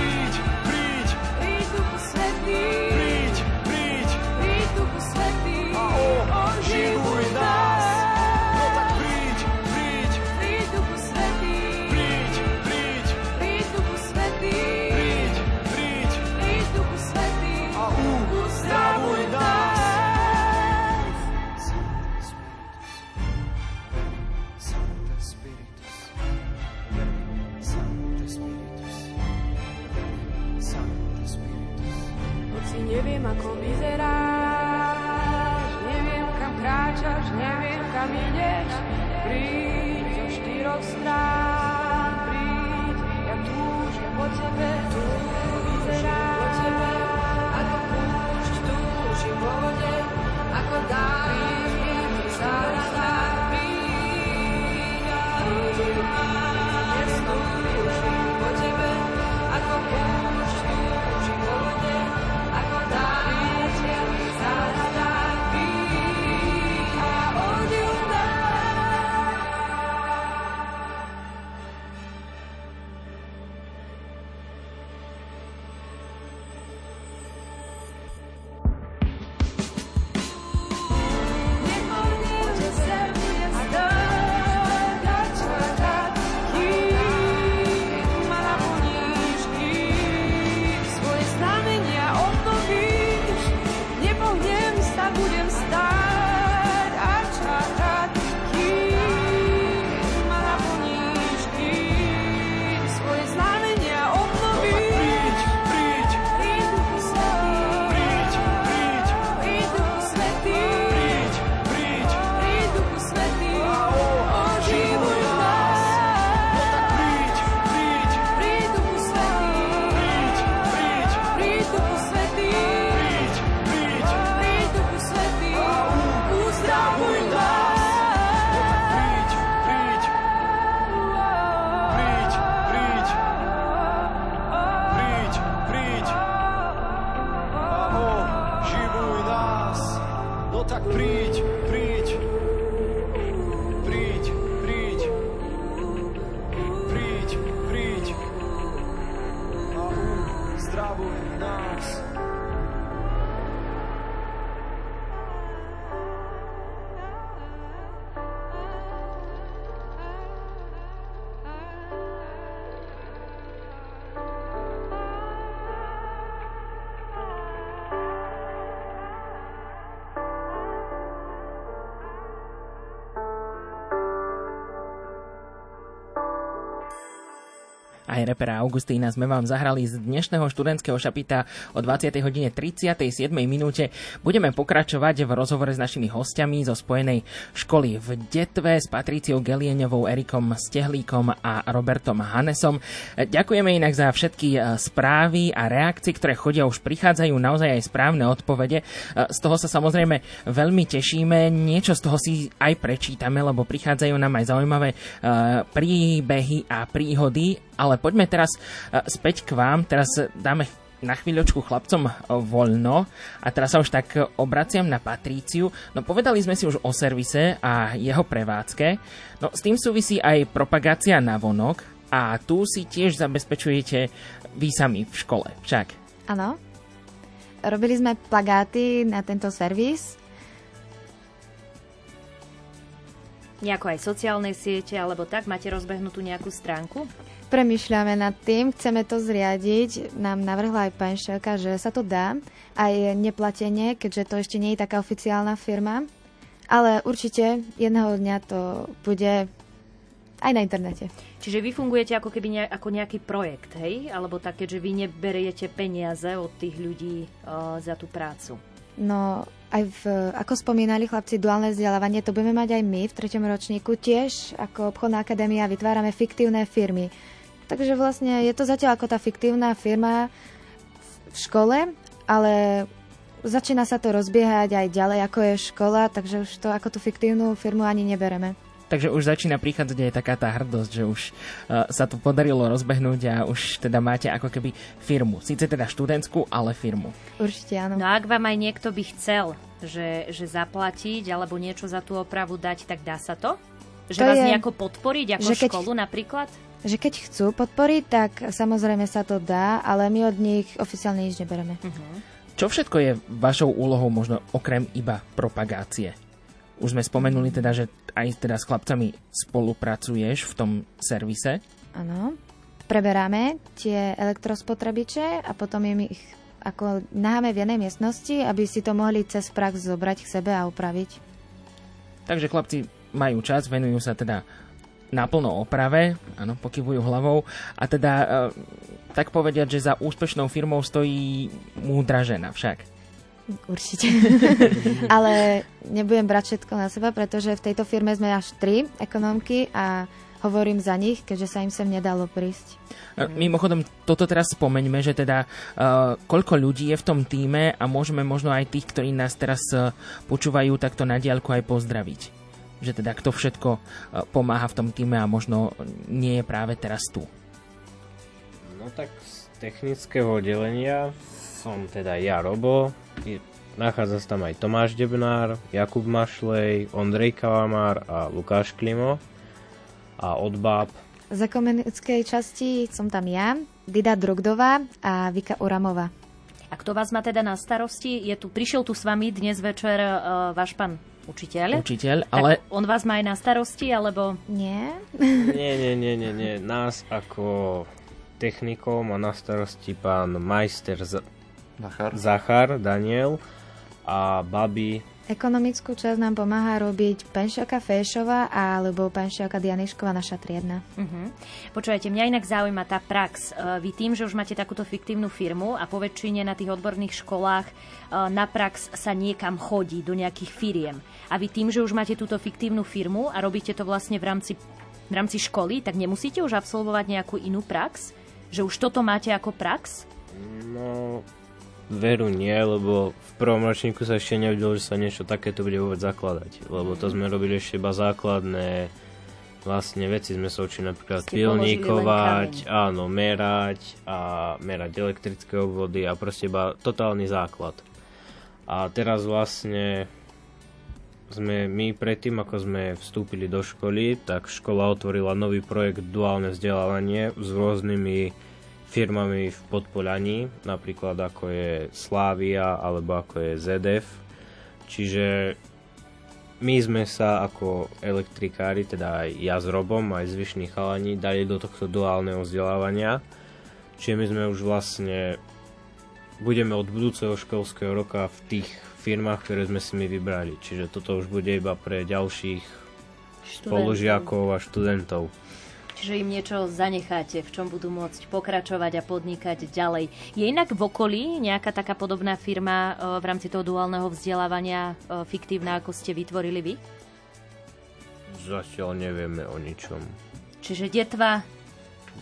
Aj repera Augustína sme vám zahrali z dnešného študentského šapita o 20. hodine 37. minúte. Budeme pokračovať v rozhovore s našimi hostiami zo Spojenej školy v Detve s Patriciou Gelieňovou, Erikom Stehlíkom a Robertom Hanesom. Ďakujeme inak za všetky e, správy a reakcie, ktoré chodia. Už prichádzajú naozaj aj správne odpovede. E, Z toho sa samozrejme veľmi tešíme. Niečo z toho si aj prečítame, lebo prichádzajú nám aj zaujímavé e, príbehy a príhody. Ale poďme teraz e, späť k vám. Teraz dáme na chvíľočku chlapcom voľno a teraz sa už tak obraciam na Patríciu. No povedali sme si už o servise a jeho prevádzke. No s tým súvisí aj propagácia na vonok a tu si tiež zabezpečujete vy sami v škole, však. Áno. Robili sme plagáty na tento servis. Nejako aj sociálne siete, alebo tak? Máte rozbehnutú nejakú stránku? Premýšľame nad tým, chceme to zriadiť. Nám navrhla aj pani Šelka, že sa to dá. Aj neplatenie, keďže to ešte nie je taká oficiálna firma. Ale určite jedného dňa to bude aj na internete. Čiže vy fungujete ako keby ne, ako nejaký projekt, hej? Alebo tak, keďže vy neberiete peniaze od tých ľudí uh, za tú prácu. No, aj v, ako spomínali chlapci, duálne vzdelávanie, to budeme mať aj my v treťom ročníku. Tiež ako obchodná akadémia vytvárame fiktívne firmy. Takže vlastne je to zatiaľ ako tá fiktívna firma v škole, ale začína sa to rozbiehať aj ďalej, ako je škola, takže už to ako tú fiktívnu firmu ani nebereme. Takže už začína prichádzať aj taká tá hrdosť, že už uh, sa to podarilo rozbehnúť a už teda máte ako keby firmu. Sice teda študentskú, ale firmu. Určite áno. No a ak vám aj niekto by chcel, že, že zaplatiť alebo niečo za tú opravu dať, tak dá sa to? Že To vás je- nejako podporiť, ako že keď- školu napríklad? Že keď chcú podporiť, tak samozrejme sa to dá, ale my od nich oficiálne nič nebereme. Čo všetko je vašou úlohou možno okrem iba propagácie? Už sme spomenuli teda, že aj teda s chlapcami spolupracuješ v tom servise. Áno. Preberáme tie elektrospotrebiče a potom im ich ako naháme v jednej miestnosti, aby si to mohli cez prax zobrať k sebe a upraviť. Takže chlapci majú čas, venujú sa teda naplno oprave, áno, pokyvujú hlavou a teda e, tak povediať, že za úspešnou firmou stojí múdra žena však. určite. Ale nebudem brať všetko na seba, pretože v tejto firme sme až tri ekonomky a hovorím za nich, keďže sa im sem nedalo prísť. E, Mimochodom, toto teraz spomeňme, že teda uh, koľko ľudí je v tom týme a môžeme možno aj tých, ktorí nás teraz uh, počúvajú, takto na diaľku aj pozdraviť. Že teda kto všetko uh, pomáha v tom týme a možno nie je práve teraz tu. No tak z technického oddelenia som teda ja Robo, nachádza sa tam aj Tomáš Debnár, Jakub Mašlej, Ondrej Kalamár a Lukáš Klimo. A od báb Z ekonomickej časti som tam ja, Dida Drogdová a Vika Uramová. A kto vás má teda na starosti? Je tu, prišiel tu s vami dnes večer uh, váš pán učiteľ. Učiteľ, Tak ale on vás má aj na starosti, alebo... Nie. Nie, nie, nie, nie, nie. Nás ako technikov má na starosti pán majster Z- Zachar. Zachar Daniel a babi Ekonomickú časť nám pomáha robiť Penšoka Féšová alebo Penšoka Dianišková, naša triedna. Uh-huh. Počúvajte, mňa inak zaujíma tá prax. E, Vy tým, že už máte takúto fiktívnu firmu a po väčšine na tých odborných školách e, na prax sa niekam chodí do nejakých firiem. A vy tým, že už máte túto fiktívnu firmu a robíte to vlastne v rámci, v rámci školy, tak nemusíte už absolvovať nejakú inú prax? Že už toto máte ako prax? No, veru nie, lebo v prvom ročníku sa ešte nevedelo, že sa niečo takéto bude vôbec zakladať. Lebo to sme robili ešte iba základné vlastne veci sme sa učili napríklad Ste pilníkovať, áno, merať a merať elektrické obvody a proste iba totálny základ. A teraz vlastne sme my predtým, ako sme vstúpili do školy, tak škola otvorila nový projekt duálne vzdelávanie s rôznymi firmami v Podpolaní, napríklad ako je Slávia alebo ako je ZDF. Čiže my sme sa ako elektrikári, teda aj ja s Robom, aj zvyšní chalani, dali do tohto duálneho vzdelávania. Čiže my sme už vlastne budeme od budúceho školského roka v tých firmách, ktoré sme si my vybrali. Čiže toto už bude iba pre ďalších spolužiakov a študentov. Čiže im niečo zanecháte, v čom budú môcť pokračovať a podnikať ďalej. Je inak v okolí nejaká taká podobná firma e, v rámci toho duálneho vzdelávania e, fiktívna, ako ste vytvorili vy? Zatiaľ nevieme o ničom. Čiže Detva,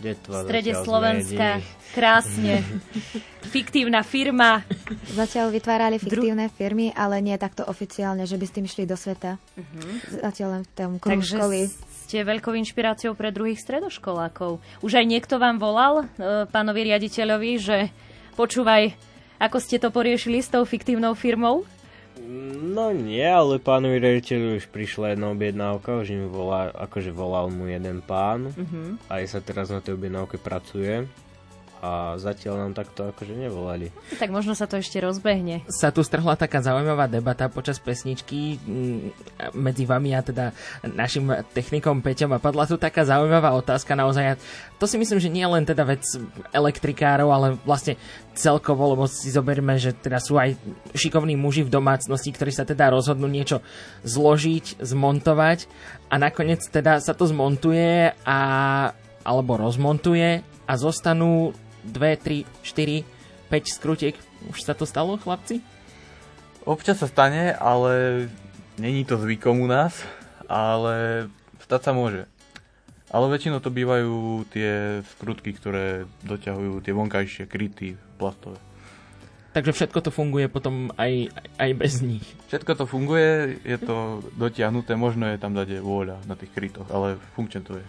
Detva v strede Slovenska, jediní. krásne, fiktívna firma. Zatiaľ vytvárali fiktívne firmy, ale nie takto oficiálne, že by s tým šli do sveta. Zatiaľ len v tom školy. Ste veľkou inšpiráciou pre druhých stredoškolákov. Už aj niekto vám volal, e, pánovi riaditeľovi, že počúvaj, ako ste to poriešili s tou fiktívnou firmou? No nie, ale pánovi riaditeľu už prišla jedna objednávka, už mi volá, akože volal mu jeden pán, Mhm. aj sa teraz na tej objednávke pracuje a zatiaľ nám takto akože nevolali. Tak možno sa to ešte rozbehne. sa tu strhla taká zaujímavá debata počas pesničky mm, medzi vami a teda našim technikom Peťom a padla tu taká zaujímavá otázka naozaj. A to si myslím, že nie len teda vec elektrikárov, ale vlastne celkovo, lebo si zoberme, že teda sú aj šikovní muži v domácnosti, ktorí sa teda rozhodnú niečo zložiť, zmontovať a nakoniec teda sa to zmontuje a alebo rozmontuje a zostanú 2, 3, 4, 5 skrutiek. Už sa to stalo, chlapci? Občas sa stane, ale není to zvykom u nás, ale stať sa môže. Ale väčšinou to bývajú tie skrutky, ktoré doťahujú tie vonkajšie kryty plastové. Takže všetko to funguje potom aj, aj bez nich. Všetko to funguje, je to dotiahnuté, možno je tam dať vôľa na tých krytoch, ale funkčne to je.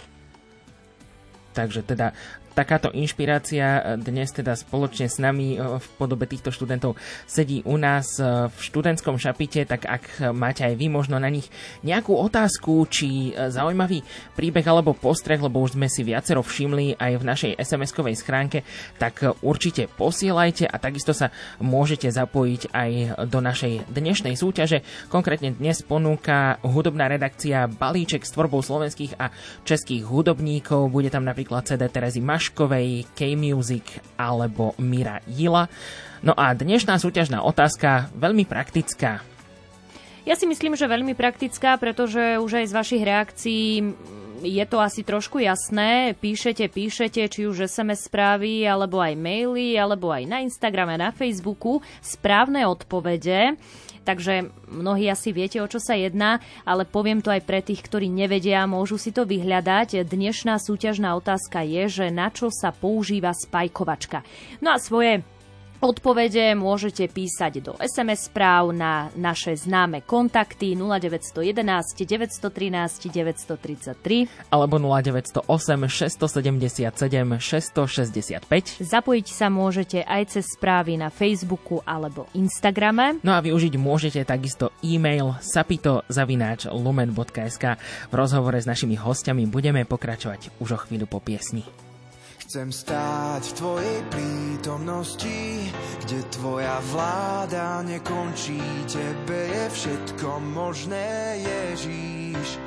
Takže teda takáto inšpirácia dnes teda spoločne s nami e, v podobe týchto študentov sedí u nás e, v študentskom šapite, tak ak máte aj vy možno na nich nejakú otázku či zaujímavý príbeh alebo postreh, lebo už sme si viacero všimli aj v našej SMS-kovej schránke, tak určite posielajte a takisto sa môžete zapojiť aj do našej dnešnej súťaže. Konkrétne dnes ponúka hudobná redakcia balíček s tvorbou slovenských a českých hudobníkov. Bude tam napríklad CD Terezy Maškovej, K-Music alebo Mira Jila. No a dnešná súťažná otázka veľmi praktická. Ja si myslím, že veľmi praktická, pretože už aj z vašich reakcií je to asi trošku jasné. Píšete, píšete, či už SMS správy, alebo aj maily, alebo aj na Instagrame, na Facebooku správne odpovede. Takže mnohí asi viete, o čo sa jedná, ale poviem to aj pre tých, ktorí nevedia, môžu si to vyhľadať. Dnešná súťažná otázka je, že na čo sa používa spajkovačka. No a svoje Odpovede môžete písať do SMS správ na naše známe kontakty 0911 913 933 alebo 0908 677 665. Zapojiť sa môžete aj cez správy na Facebooku alebo Instagrame. No a využiť môžete takisto e-mail sapito.lumen.sk. V rozhovore s našimi hostiami budeme pokračovať už o chvíľu po piesni. Chcem stáť v Tvojej prítomnosti, kde Tvoja vláda nekončí. Tebe je všetko možné, Ježíš.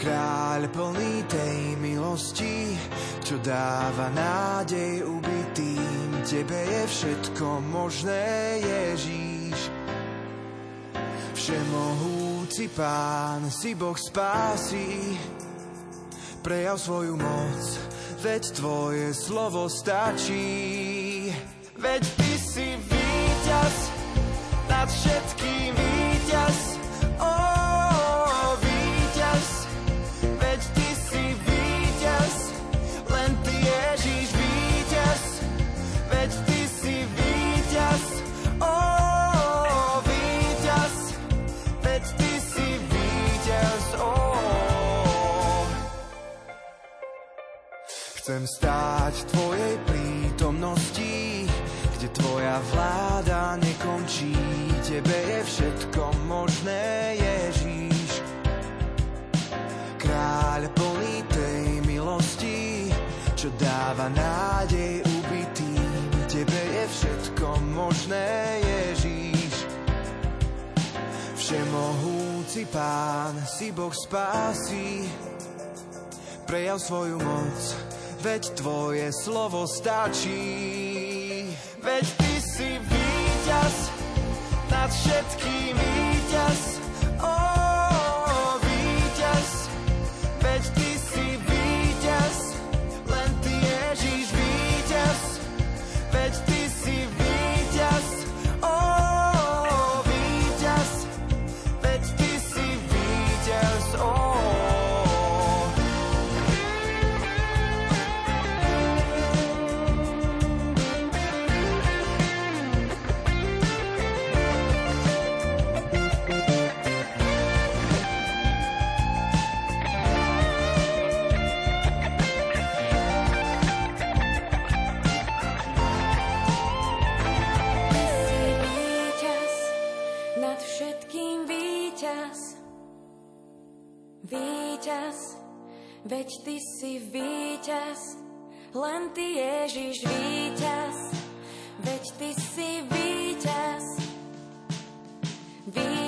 Kráľ plný tej milosti, čo dáva nádej ubitým. Tebe je všetko možné, Ježíš. Všemohúci Pán, si Boh spásy, prejav svoju moc veď tvoje slovo stačí. Veď ty si víťaz nad všetkým víťaz. Oh, Chcem stáť v Tvojej prítomnosti, kde Tvoja vláda nekončí. Tebe je všetko možné, Ježíš. Kráľ plný tej milosti, čo dáva nádej ubitým. Tebe je všetko možné, Ježíš. Všemohúci Pán, si Boh spásy, prejav svoju moc, veď Tvoje slovo stačí. Veď Ty si víťaz, nad všetkým víťaz, oh, veď ty si víťaz, len ty Ježiš víťaz, veď ty si víťaz. Víťaz,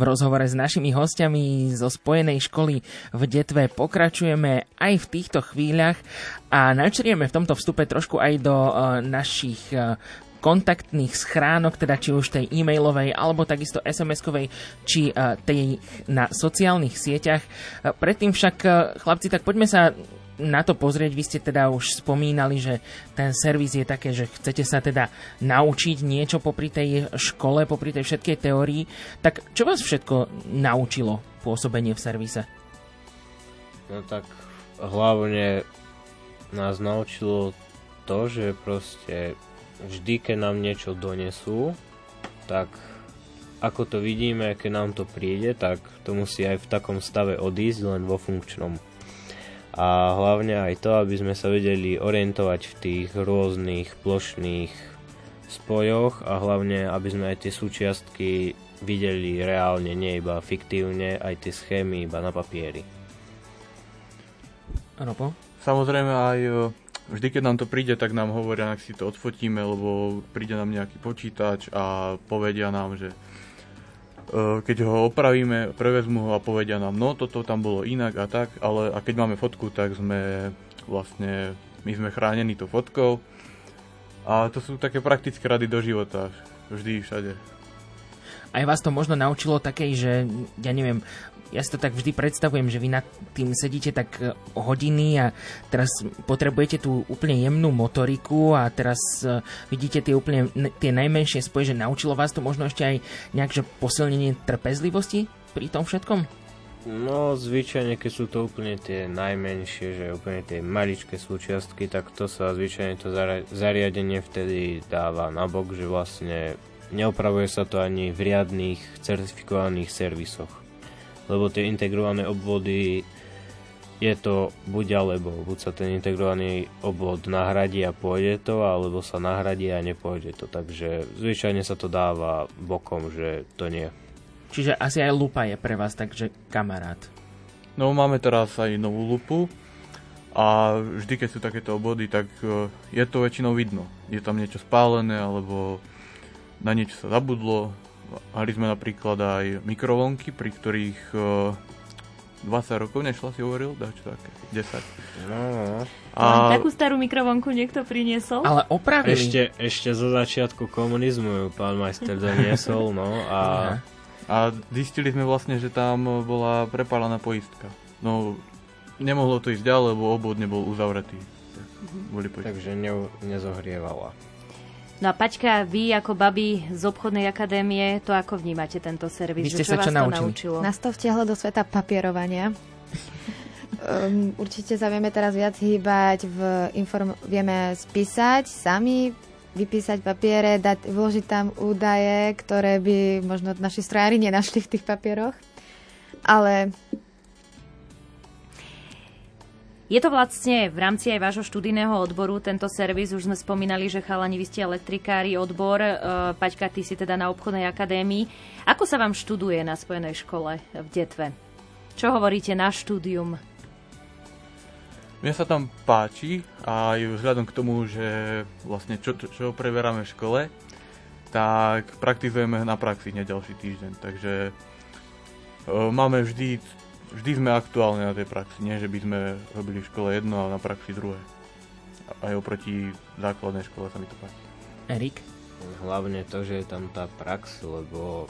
V rozhovore s našimi hostiami zo Spojenej školy v Detve pokračujeme aj v týchto chvíľach a načrieme v tomto vstupe trošku aj do uh, našich uh, kontaktných schránok, teda či už tej e-mailovej alebo takisto SMS-kovej, či uh, tej na sociálnych sieťach. Predtým však, chlapci, tak poďme sa na to pozrieť. Vy ste teda už spomínali, že ten servis je také, že chcete sa teda naučiť niečo popri tej škole, popri tej všetkej teórii. Tak čo vás všetko naučilo pôsobenie v servise? No tak hlavne nás naučilo to, že proste vždy, keď nám niečo donesú, tak ako to vidíme, keď nám to príde, tak to musí aj v takom stave odísť, len vo funkčnom. A hlavne aj to, aby sme sa vedeli orientovať v tých rôznych plošných spojoch a hlavne, aby sme aj tie súčiastky videli reálne, nie iba fiktívne, aj tie schémy iba na papieri. Robo? Samozrejme aj e, vždy, keď nám to príde, tak nám hovoria, ak si to odfotíme, lebo príde nám nejaký počítač a povedia nám, že keď ho opravíme, prevezmu ho a povedia nám, no toto tam bolo inak a tak, ale a keď máme fotku, tak sme vlastne, my sme chránení to fotkou a to sú také praktické rady do života, vždy, všade. Aj vás to možno naučilo takej, že ja neviem, ja si to tak vždy predstavujem, že vy nad tým sedíte tak e, hodiny a teraz potrebujete tú úplne jemnú motoriku a teraz uh, vidíte tie úplne tie najmenšie spoje, že naučilo vás to možno ešte aj nejak, že posilnenie trpezlivosti pri tom všetkom? No, zvyčajne, keď sú to úplne tie najmenšie, že úplne tie maličké súčiastky, tak to sa zvyčajne to zariadenie vtedy dáva na bok, že vlastne neopravuje sa to ani v riadných certifikovaných servisoch. Lebo tie integrované obvody je to buď alebo, buď sa ten integrovaný obvod nahradí a pôjde to, alebo sa nahradí a nepôjde to. Takže zvyčajne sa to dáva bokom, že to nie. Čiže asi aj lupa je pre vás takže kamarát. No máme teraz aj novú lupu a vždy, keď sú takéto obody, tak e, je to väčšinou vidno. Je tam niečo spálené alebo na niečo sa zabudlo. Mali sme napríklad aj mikrovlnky, pri ktorých e, 20 rokov nešla si hovoril, dá čo také, 10. No, no, no. A... Takú starú mikrovonku niekto priniesol? Ale opravili. Ešte, ešte zo začiatku komunizmu ju pán majster doniesol, no a... A zistili sme vlastne, že tam bola prepálená poistka. No, nemohlo to ísť ďalej, lebo obvod nebol uzavretý. Tak boli poistky. Takže ne, nezohrievala. No a Paťka, vy ako babi z obchodnej akadémie, to ako vnímate tento servis? Vy ste čo sa vás čo to naučili? naučilo? Nás to vtiahlo do sveta papierovania. um, určite sa vieme teraz viac hýbať, v inform- vieme spísať sami, vypísať papiere, dať, vložiť tam údaje, ktoré by možno naši strojári nenašli v tých papieroch. Ale Je to vlastne v rámci aj vášho študijného odboru tento servis, už sme spomínali, že chalani, vy ste elektrikári odbor, e, Paťka, ty si teda na obchodnej akadémii. Ako sa vám študuje na spojenej škole v Detve? Čo hovoríte na štúdium? Mne sa tam páči a aj vzhľadom k tomu, že vlastne čo, čo, čo v škole, tak praktizujeme na praxi hneď ďalší týždeň. Takže e, máme vždy, vždy sme aktuálni na tej praxi. Nie, že by sme robili v škole jedno a na praxi druhé. Aj oproti základnej škole sa mi to páči. Erik? Hlavne to, že je tam tá prax, lebo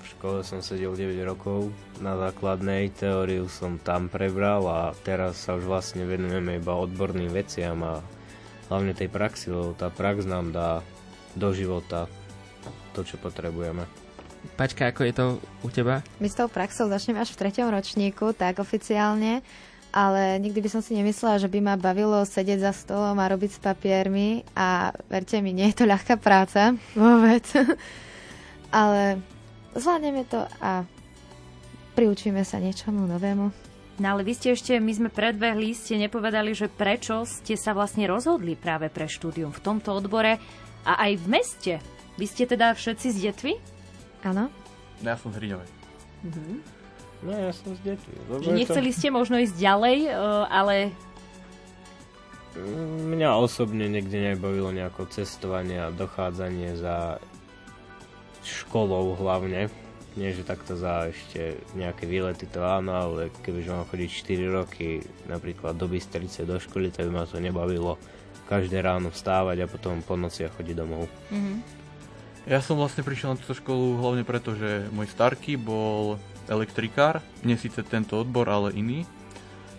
v škole som sedel 9 rokov na základnej, teóriu som tam prebral a teraz sa už vlastne venujeme iba odborným veciam a hlavne tej praxi, lebo tá prax nám dá do života to, čo potrebujeme. Paťka, ako je to u teba? my s tou praxou začneme až v treťom ročníku, tak oficiálne. Ale nikdy by som si nemyslela, že by ma bavilo sedieť za stolom a robiť s papiermi a verte mi, nie je to ľahká práca, vôbec. Ale zvládneme to a priučíme sa niečomu novému. No ale vy ste ešte, my sme predbehli, ste nepovedali, že prečo ste sa vlastne rozhodli práve pre štúdium v tomto odbore a aj v meste. Vy ste teda všetci z Detvy? Áno. Ja som z Hriňovej. Mhm. No ja som z detí. Že nechceli ste možno ísť ďalej, e, ale Mňa osobne niekde nebavilo nejako cestovanie a dochádzanie za školou hlavne. Nie, že takto za ešte nejaké výlety to áno, ale kebyže mám chodiť 4 roky napríklad do Bystrice do školy, tak by ma to nebavilo každé ráno vstávať a potom po noci a chodiť domov. Ja som vlastne prišiel na túto školu hlavne preto, že môj starky bol elektrikár, nie síce tento odbor, ale iný.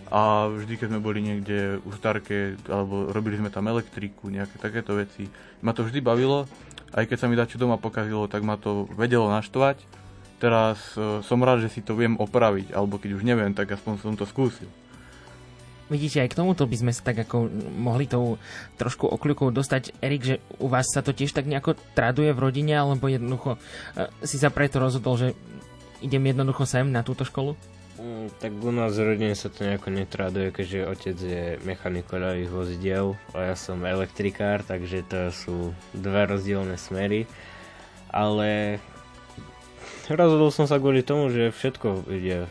A vždy, keď sme boli niekde u starke, alebo robili sme tam elektriku, nejaké takéto veci, ma to vždy bavilo. Aj keď sa mi dačo doma pokazilo, tak ma to vedelo naštvať. Teraz e, som rád, že si to viem opraviť, alebo keď už neviem, tak aspoň som to skúsil. Vidíte, aj k tomuto by sme sa tak ako mohli tou trošku okľukou dostať. Erik, že u vás sa to tiež tak nejako traduje v rodine, alebo jednoducho e, si sa preto rozhodol, že idem jednoducho sem na túto školu? Mm, tak u nás rodine sa to nejako netraduje, keďže otec je mechanik koľajových vozidiel a ja som elektrikár, takže to sú dve rozdielne smery. Ale rozhodol som sa kvôli tomu, že všetko ide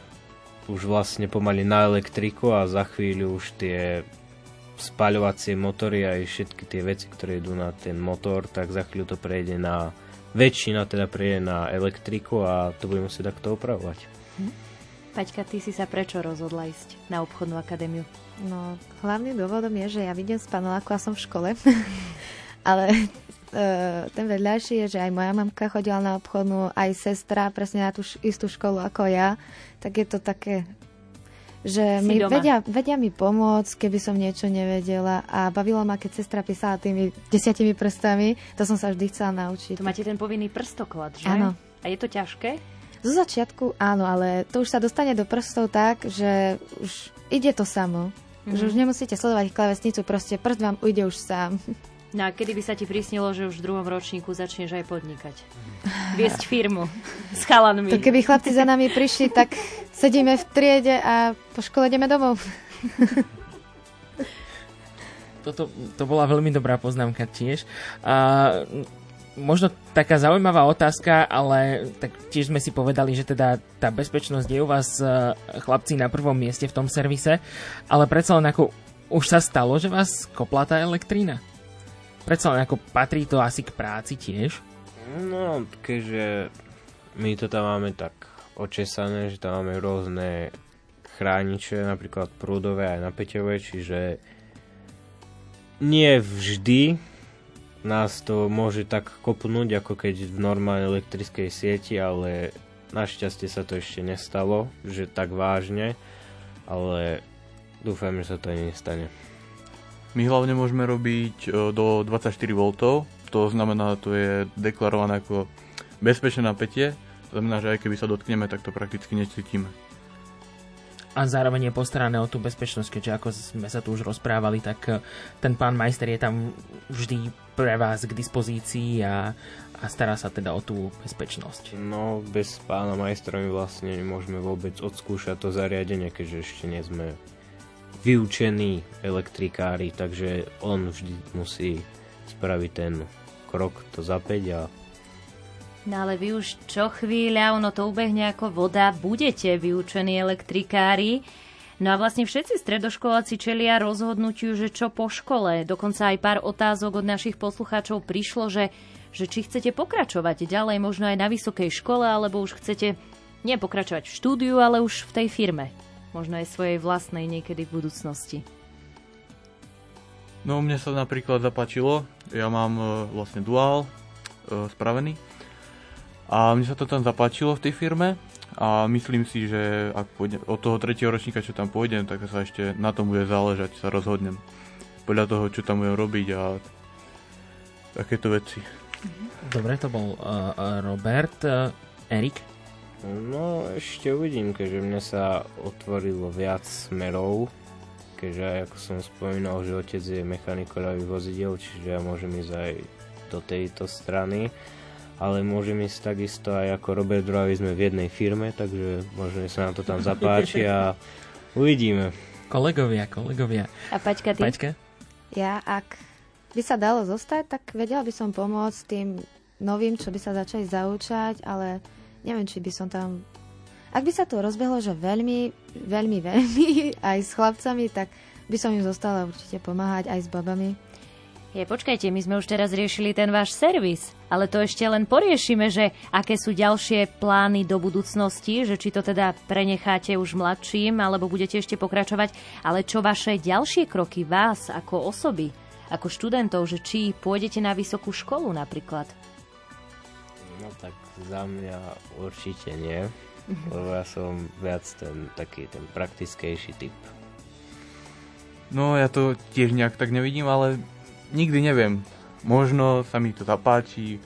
už vlastne pomaly na elektriku a za chvíľu už tie spaľovacie motory aj všetky tie veci, ktoré idú na ten motor, tak za chvíľu to prejde na väčšina teda prejde na elektriku a to budeme musieť takto opravovať. Hm? Paťka, ty si sa prečo rozhodla ísť na obchodnú akadémiu? No, hlavným dôvodom je, že ja vidím z paneláku a som v škole. Ale e, ten vedľajší je, že aj moja mamka chodila na obchodnú, aj sestra presne na tú istú školu ako ja. Tak je to také, že Si mi doma. vedia, vedia mi pomôcť, keby som niečo nevedela. A bavilo ma, keď sestra písala tými desiatimi prstami. To som sa vždy chcela naučiť. Tu máte ten povinný prstoklad, že? Áno. A je to ťažké? Zo začiatku áno, ale to už sa dostane do prstov tak, že už ide to samo. Mhm. Že už nemusíte sledovať klávesnicu, proste prst vám ujde už sám. No a kedy by sa ti prisnilo, že už v druhom ročníku začneš aj podnikať? Viesť firmu s chalanmi. To keby chlapci za nami prišli, tak sedíme v triede a po škole ideme domov. Toto, to bola veľmi dobrá poznámka tiež. A, možno taká zaujímavá otázka, ale tak tiež sme si povedali, že teda tá bezpečnosť je u vás e, chlapci na prvom mieste v tom servise, ale predsa len ako už sa stalo, že vás kopla tá elektrína? Predsa len ako patrí to asi k práci tiež. No, keďže my to tam máme tak očesané, že tam máme rôzne chrániče, napríklad prúdové aj napäťové, čiže nie vždy nás to môže tak kopnúť, ako keď v normálnej elektrickej sieti, ale našťastie sa to ešte nestalo, že tak vážne, ale dúfam, že sa to ani nestane. My hlavne môžeme robiť e, do 24 V, to znamená, to je deklarované ako bezpečné napätie, to znamená, že aj keby sa dotkneme, tak to prakticky necítime. A zároveň je postarané o tú bezpečnosť, keďže ako sme sa tu už rozprávali, tak e, ten pán majster je tam vždy pre vás k dispozícii a, a stará sa teda o tú bezpečnosť. No, bez pána majstra my vlastne nemôžeme vôbec odskúšať to zariadenie, keďže ešte nie sme vyučení elektrikári, takže on vždy musí spraviť ten krok, to zapäť a No ale vy už čo chvíľa, ono to ubehne ako voda, budete vyučení elektrikári. No a vlastne všetci stredoškoláci čelia rozhodnutiu, že čo po škole. Dokonca aj pár otázok od našich poslucháčov prišlo, že, že či chcete pokračovať ďalej, možno aj na vysokej škole, alebo už chcete nie pokračovať v štúdiu, ale už v tej firme. Možno aj svojej vlastnej niekedy v budúcnosti. No mne sa napríklad zapáčilo, ja mám e, vlastne duál e, spravený a mne sa to tam zapáčilo v tej firme a myslím si, že ak pôjdem, od toho tretieho ročníka, čo tam pôjdem, tak sa ešte na tom bude záležať, sa rozhodnem podľa toho, čo tam budem robiť a takéto veci. Dobre, to bol uh, Robert. Uh, Erik? No, ešte uvidím, keďže mne sa otvorilo viac smerov, keďže aj ako som spomínal, že otec je mechanik koľajových vozidel, čiže ja môžem ísť aj do tejto strany, ale môžem ísť takisto aj ako Robert Dravy sme v jednej firme, takže možno sa nám to tam zapáči a uvidíme. Kolegovia, kolegovia. A Paťka, ty? Paťka? Ja, ak by sa dalo zostať, tak vedela by som pomôcť tým novým, čo by sa začali zaučať, ale neviem, či by som tam... Ak by sa to rozbehlo, že veľmi, veľmi, veľmi, aj s chlapcami, tak by som im zostala určite pomáhať aj s babami. Je, počkajte, my sme už teraz riešili ten váš servis, ale to ešte len poriešime, že aké sú ďalšie plány do budúcnosti, že či to teda prenecháte už mladším, alebo budete ešte pokračovať, ale čo vaše ďalšie kroky vás ako osoby, ako študentov, že či pôjdete na vysokú školu napríklad? No tak za mňa určite nie, lebo ja som viac ten taký ten praktickejší typ. No ja to tiež nejak tak nevidím, ale nikdy neviem. Možno sa mi to zapáči, e,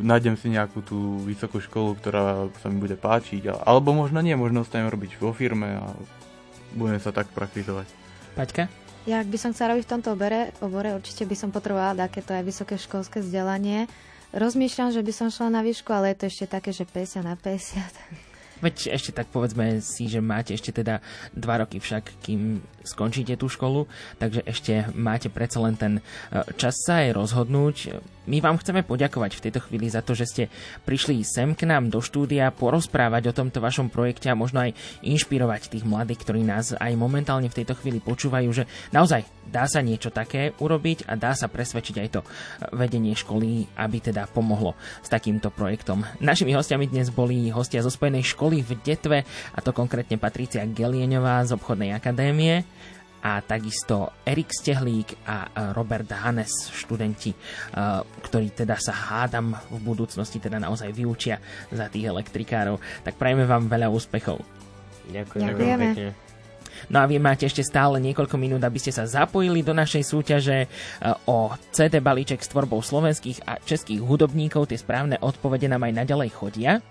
nájdem si nejakú tú vysokú školu, ktorá sa mi bude páčiť, alebo možno nie, možno ostanem robiť vo firme a budem sa tak praktizovať. Paťka? Ja, ak by som chcela robiť v tomto obore, obore určite by som potrebovala takéto aj vysoké školské vzdelanie. Rozmýšľam, že by som šla na výšku, ale je to ešte také, že 50 na 50. Veď ešte tak povedzme si, že máte ešte teda dva roky však, kým skončíte tú školu, takže ešte máte predsa len ten e, čas sa aj rozhodnúť. My vám chceme poďakovať v tejto chvíli za to, že ste prišli sem k nám do štúdia porozprávať o tomto vašom projekte a možno aj inšpirovať tých mladých, ktorí nás aj momentálne v tejto chvíli počúvajú, že naozaj dá sa niečo také urobiť a dá sa presvedčiť aj to vedenie školy, aby teda pomohlo s takýmto projektom. Našimi hostiami dnes boli hostia zo Spojenej školy v Detve, a to konkrétne Patricia Gelieňová z obchodnej akadémie a takisto Erik Stehlík a Robert Hannes, študenti, e, ktorí teda sa hádam v budúcnosti teda naozaj vyučia za tých elektrikárov. Tak prajeme vám veľa úspechov. Ďakujem Ďakujeme. pekne. No a vy máte ešte stále niekoľko minút, aby ste sa zapojili do našej súťaže e, o CD balíček s tvorbou slovenských a českých hudobníkov. Tie správne odpovede nám aj naďalej chodia.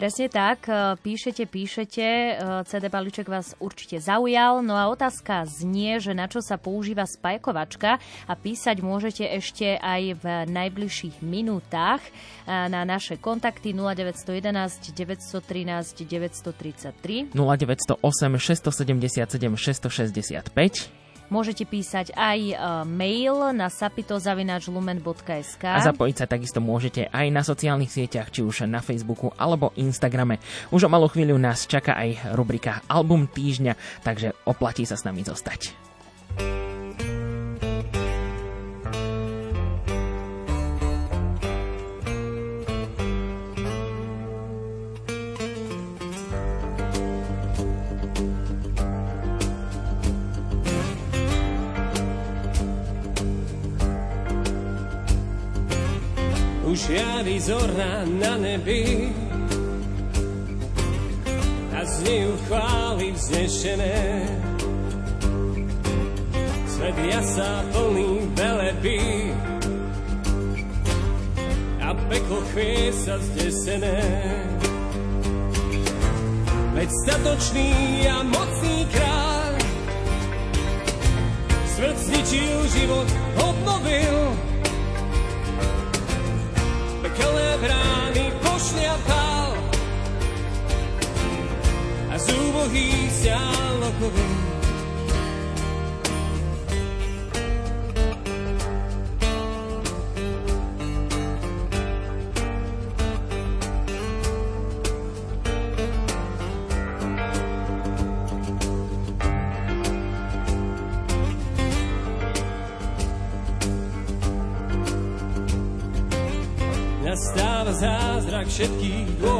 Presne tak, e, píšete, píšete, e, CD balíček vás určite zaujal, no a otázka znie, že na čo sa používa spajkovačka a písať môžete ešte aj v najbližších minútach e, na naše kontakty 0911 913 933. 0908 677 665 Môžete písať aj e, mail na sapitozavináčlumen.sk a zapojiť sa takisto môžete aj na sociálnych sieťach, či už na Facebooku alebo Instagrame. Už o malú chvíľu nás čaká aj rubrika Album týždňa, takže oplatí sa s nami zostať. Javí zora na nebi a znejú chvály vznešené. Svet jasa plný veleby a peklo chvie sa zdesené. Veď statočný a mocný kráľ smrť zničil, život obnovil pekelné brány pošliapal a z úbohých stial okovy. Zázrak všetkých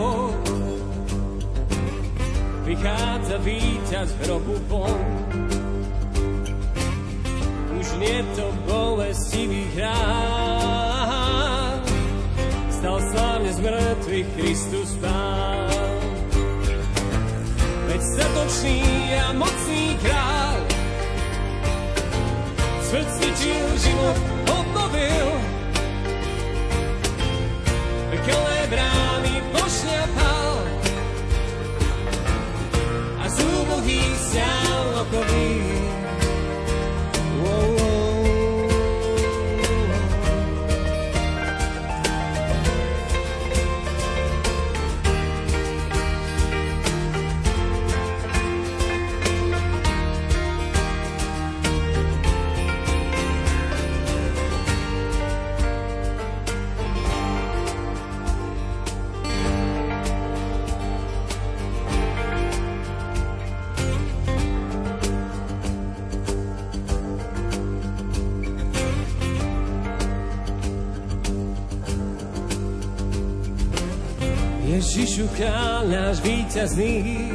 víťazný,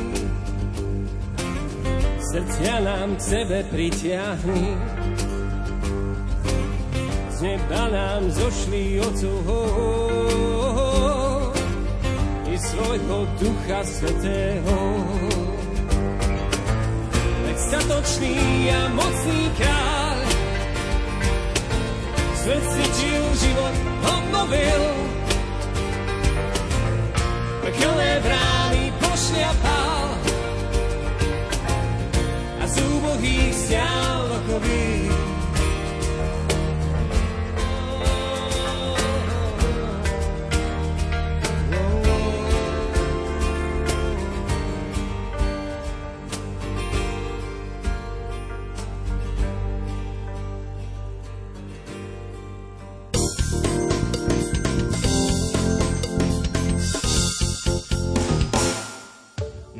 srdcia nám k sebe pritiahni.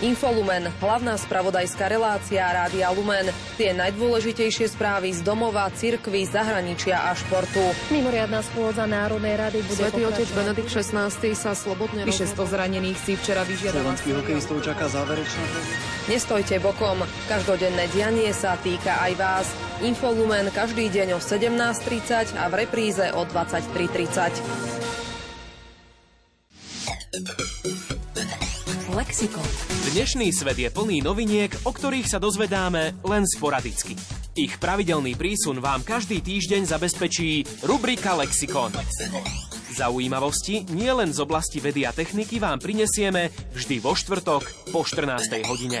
Infolumen, hlavná spravodajská relácia Rádia Lumen. Tie najdôležitejšie správy z domova, cirkvy, zahraničia a športu. Mimoriadná schôdza Národnej rady bude Svetý otec. Benedikt XVI sa slobodne Vyše 100 zranených si včera vyžiadala. Slovenských hokejistov čaká záverečná Nestojte bokom, každodenné dianie sa týka aj vás. Infolumen každý deň o 17.30 a v repríze o 23.30. Lexikon. Dnešný svet je plný noviniek, o ktorých sa dozvedáme len sporadicky. Ich pravidelný prísun vám každý týždeň zabezpečí rubrika Lexikon. Zaujímavosti nie len z oblasti vedy a techniky vám prinesieme vždy vo štvrtok po 14. hodine.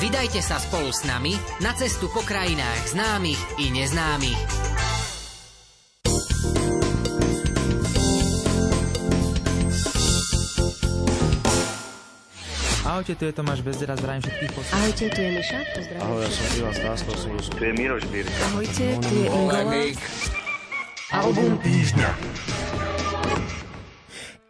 Vydajte sa spolu s nami na cestu po krajinách známych i neznámych. Ahojte, tu je Tomáš Bezdera, zdravím všetkých poslucháčov. Ahojte, tu je Miša, pozdravujem. Ahoj, ja som Ivan Stáslo, som Tu je Miroš Birka. Ahojte, tu je Ingola. Album týždňa.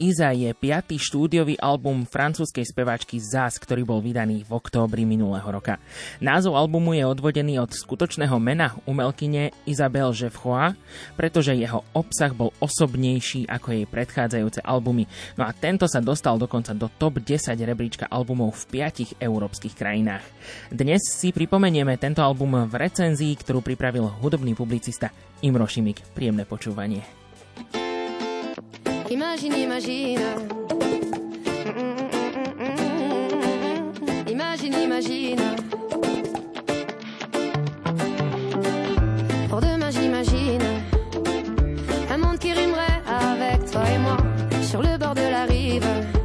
Iza je piatý štúdiový album francúzskej speváčky Zaz, ktorý bol vydaný v októbri minulého roka. Názov albumu je odvodený od skutočného mena umelkyne Isabelle Geoffroy, pretože jeho obsah bol osobnejší ako jej predchádzajúce albumy. No a tento sa dostal dokonca do top 10 rebríčka albumov v piatich európskych krajinách. Dnes si pripomenieme tento album v recenzii, ktorú pripravil hudobný publicista Imro Šimik. Príjemné počúvanie. Imagine, imagine. Imagine, imagine. Pour demain, j'imagine un monde qui rimerait avec toi et moi sur le bord de la rive.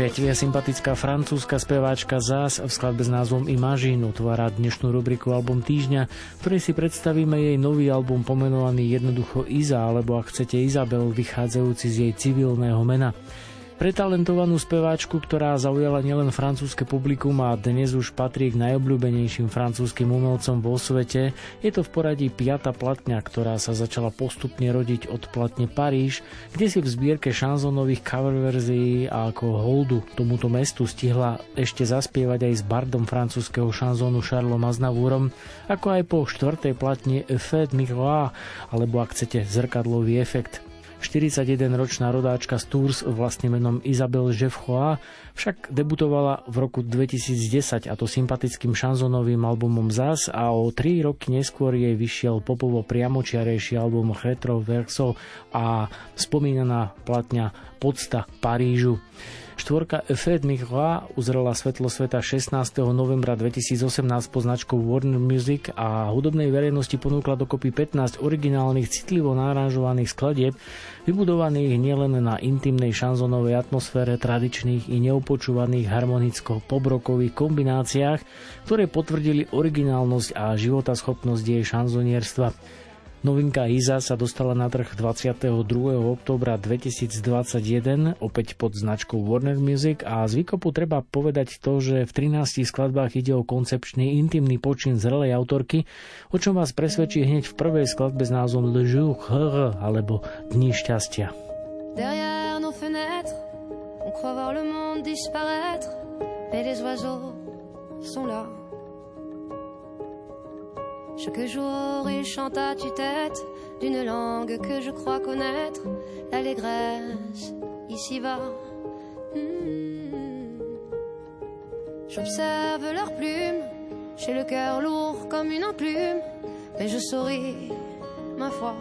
Priatelia, sympatická francúzska speváčka Zás v skladbe s názvom Imagine utvára dnešnú rubriku Album týždňa, v ktorej si predstavíme jej nový album pomenovaný jednoducho Iza, alebo ak chcete Izabel, vychádzajúci z jej civilného mena. Pre talentovanú speváčku, ktorá zaujala nielen francúzske publikum a dnes už patrí k najobľúbenejším francúzskym umelcom vo svete, je to v poradí piata platňa, ktorá sa začala postupne rodiť od platne Paríž, kde si v zbierke šanzonových cover verzií a ako holdu tomuto mestu stihla ešte zaspievať aj s bardom francúzského šanzónu Charlesom Aznavúrom, ako aj po štvrtej platne Effet Miroir, alebo ak chcete zrkadlový efekt. 41-ročná rodáčka z Tours vlastným menom Isabel Jeffroy však debutovala v roku 2010 a to sympatickým šanzonovým albumom Zas a o 3 roky neskôr jej vyšiel popovo priamočiarejší album Retro Verso a spomínaná platňa Podsta Parížu. Štvorka Effet Miroir uzrela svetlo sveta 16. novembra 2018 pod značkou Warner Music a hudobnej verejnosti ponúkla dokopy 15 originálnych citlivo naranžovaných skladieb, vybudovaných nielen na intimnej šanzonovej atmosfére tradičných i neopočúvaných harmonicko-pobrokových kombináciách, ktoré potvrdili originálnosť a životaschopnosť jej šanzonierstva. Novinka Iza sa dostala na trh 22. oktobra 2021 opäť pod značkou Warner Music a z výkopu treba povedať to, že v 13 skladbách ide o koncepčný intimný počin zrelej autorky, o čom vás presvedčí hneď v prvej skladbe s názvom Le Jour alebo Dni šťastia. Derrière nos fenêtres, on voir le monde disparaître, mais les oiseaux sont là. Chaque jour, il chante à tue-tête d'une langue que je crois connaître, l'allégresse ici va. Hmm. J'observe leurs plumes, j'ai le cœur lourd comme une enclume, mais je souris, ma foi.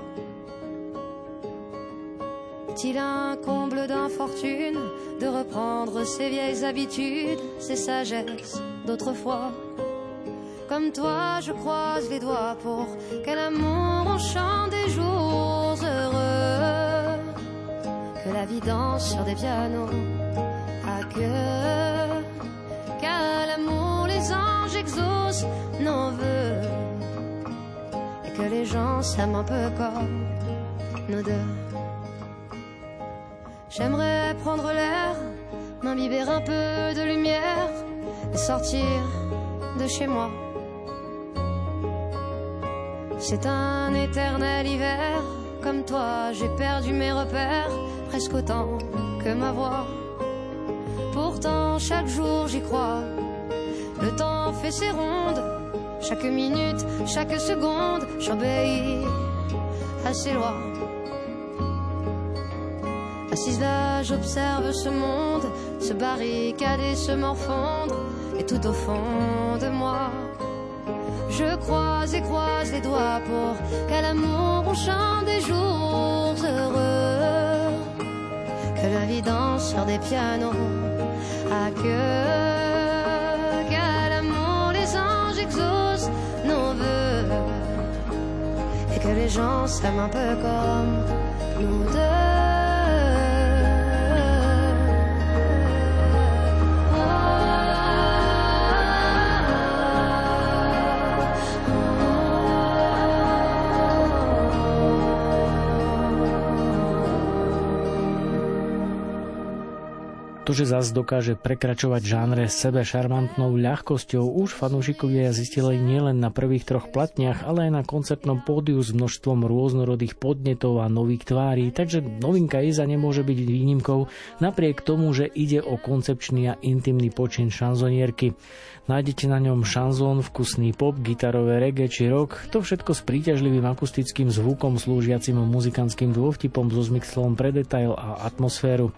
Est-il un comble d'infortune de reprendre ses vieilles habitudes, ses sagesses d'autrefois? Comme toi, je croise les doigts pour que l'amour enchante des jours heureux. Que la vie danse sur des pianos à queue. Qu'à l'amour les anges exaucent nos voeux. Et que les gens s'aiment un peu comme nous deux. J'aimerais prendre l'air, m'imbiber un peu de lumière et sortir de chez moi. C'est un éternel hiver, comme toi j'ai perdu mes repères, presque autant que ma voix. Pourtant chaque jour j'y crois, le temps fait ses rondes, chaque minute, chaque seconde, j'obéis à ses lois. Assise là, j'observe ce monde se barricader, se morfondre, et tout au fond de moi. Je croise et croise les doigts pour qu'à l'amour on chante des jours heureux. Que la vie danse sur des pianos à queue. Qu'à l'amour les anges exaucent nos voeux. Et que les gens s'aiment un peu comme nous deux. To, že zas dokáže prekračovať žánre sebe šarmantnou ľahkosťou, už fanúšikovia zistili nielen na prvých troch platniach, ale aj na koncertnom pódiu s množstvom rôznorodých podnetov a nových tvári, takže novinka Iza nemôže byť výnimkou, napriek tomu, že ide o koncepčný a intimný počin šanzonierky. Nájdete na ňom šanzón, vkusný pop, gitarové reggae či rock, to všetko s príťažlivým akustickým zvukom slúžiacim muzikantským dôvtipom so zmyslom pre detail a atmosféru.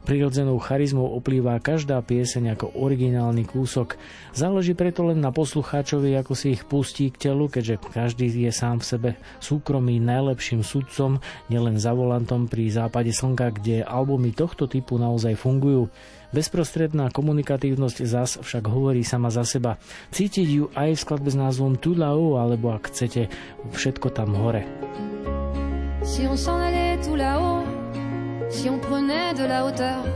Prirodzenou charizmou oplýva každá pieseň ako originálny kúsok. Záleží preto len na poslucháčovi, ako si ich pustí k telu, keďže každý je sám v sebe súkromý najlepším sudcom, nielen za volantom pri západe slnka, kde albumy tohto typu naozaj fungujú. Bezprostredná komunikatívnosť zas však hovorí sama za seba. Cítiť ju aj v skladbe s názvom Tu là-haut, alebo ak chcete, všetko tam hore. Si on s'en allait tout là-haut, si on prenait de la hauteur,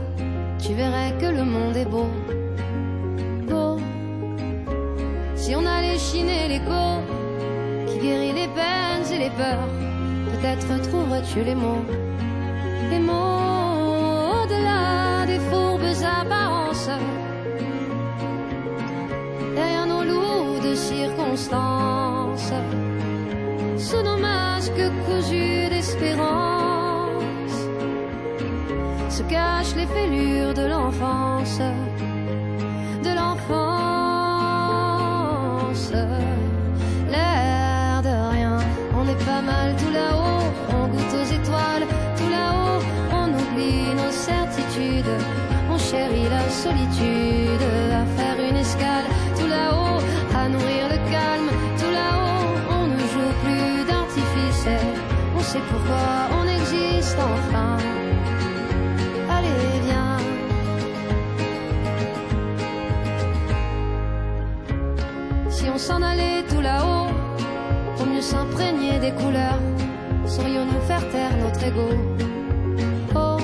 tu verrais que le monde est beau. Beau. Si on allait chiner l'écho, qui guérit les peines et les peurs, peut-être trouverais-tu les mots. Les mots au-delà des apparences. Derrière nos loups de circonstances, sous nos masques cousus d'espérance, se cachent les fêlures de l'enfance, de l'enfance. L'air de rien, on est pas mal tout là-haut, on goûte aux étoiles, tout là-haut, on oublie nos certitudes, on chérit la solitude, à faire une escale, tout là-haut, à nourrir le calme, tout là-haut, on ne joue plus d'artifice, on sait pourquoi on existe enfin. Allez, viens. Si on s'en allait tout là-haut, pour mieux s'imprégner des couleurs, saurions-nous faire taire notre ego? Oh,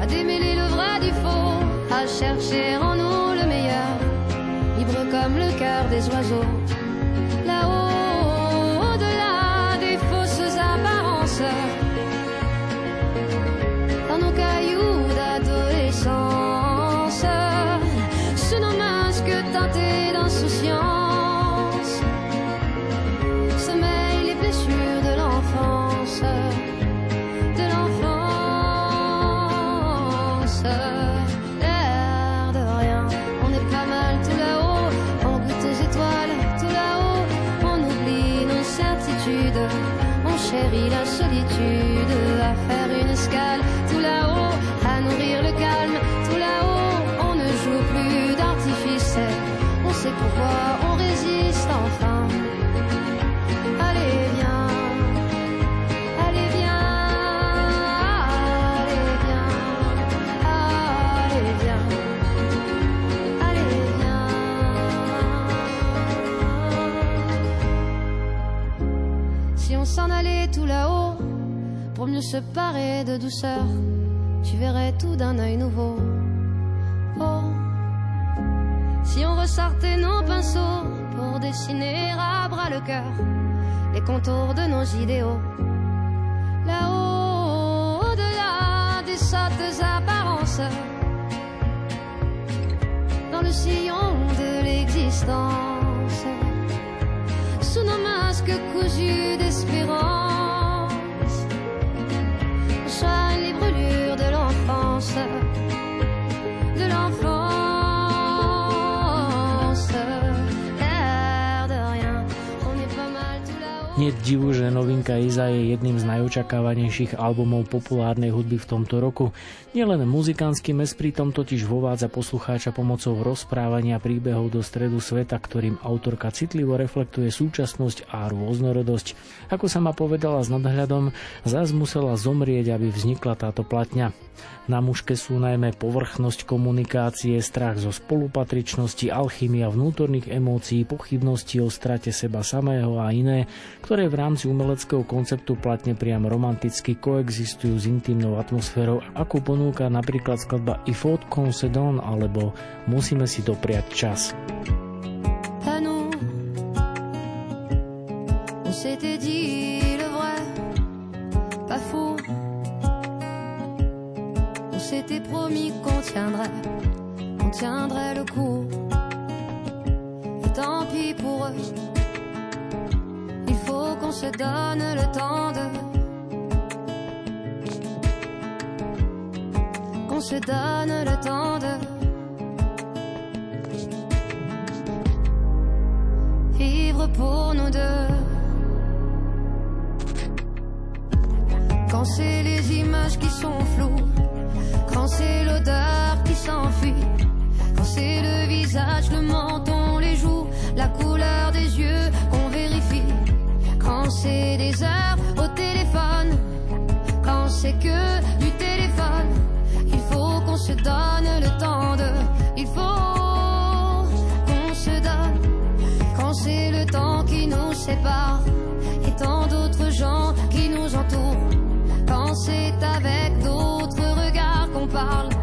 à démêler le vrai du faux, à chercher en nous le meilleur, libre comme le cœur des oiseaux. Là-haut, cailloux d'adolescence, sous nos masques teintés d'insouciance, pourquoi on résiste enfin. Allez, viens. Allez, viens. Allez, viens. Allez, viens. Allez, viens. Si on s'en allait tout là-haut, pour mieux se parer de douceur, tu verrais tout d'un œil nouveau. Ressortait nos pinceaux pour dessiner à bras le cœur les contours de nos idéaux. Là-haut, au-delà des sottes apparences, dans le sillon de l'existence, sous nos masques cousus d'espérance, soigne les brûlures de l'enfance, divu, že novinka Iza je jedným z najočakávanejších albumov populárnej hudby v tomto roku. Nielen muzikantský mes pritom totiž vovádza poslucháča pomocou rozprávania príbehov do stredu sveta, ktorým autorka citlivo reflektuje súčasnosť a rôznorodosť. Ako sama povedala s nadhľadom, zás musela zomrieť, aby vznikla táto platňa. Na mužke sú najmä povrchnosť komunikácie, strach zo spolupatričnosti, alchymia vnútorných emócií, pochybnosti o strate seba samého a iné, ktoré v rámci umeleckého konceptu platne priam romanticky koexistujú s intimnou atmosférou, ako ponúka napríklad skladba I faut qu'on alebo Musíme si dopriať čas. à nous. On. On s'était promis qu'on tiendrait, qu'on tiendrait le coup. Et tant pis pour eux, il faut qu'on se donne le temps de. Qu'on se donne le temps de. vivre pour nous deux. Quand c'est les images qui sont floues, des heures au téléphone, quand c'est que du téléphone, il faut qu'on se donne le temps de, il faut qu'on se donne. Quand c'est le temps qui nous sépare et tant d'autres gens qui nous entourent, quand c'est avec d'autres regards qu'on parle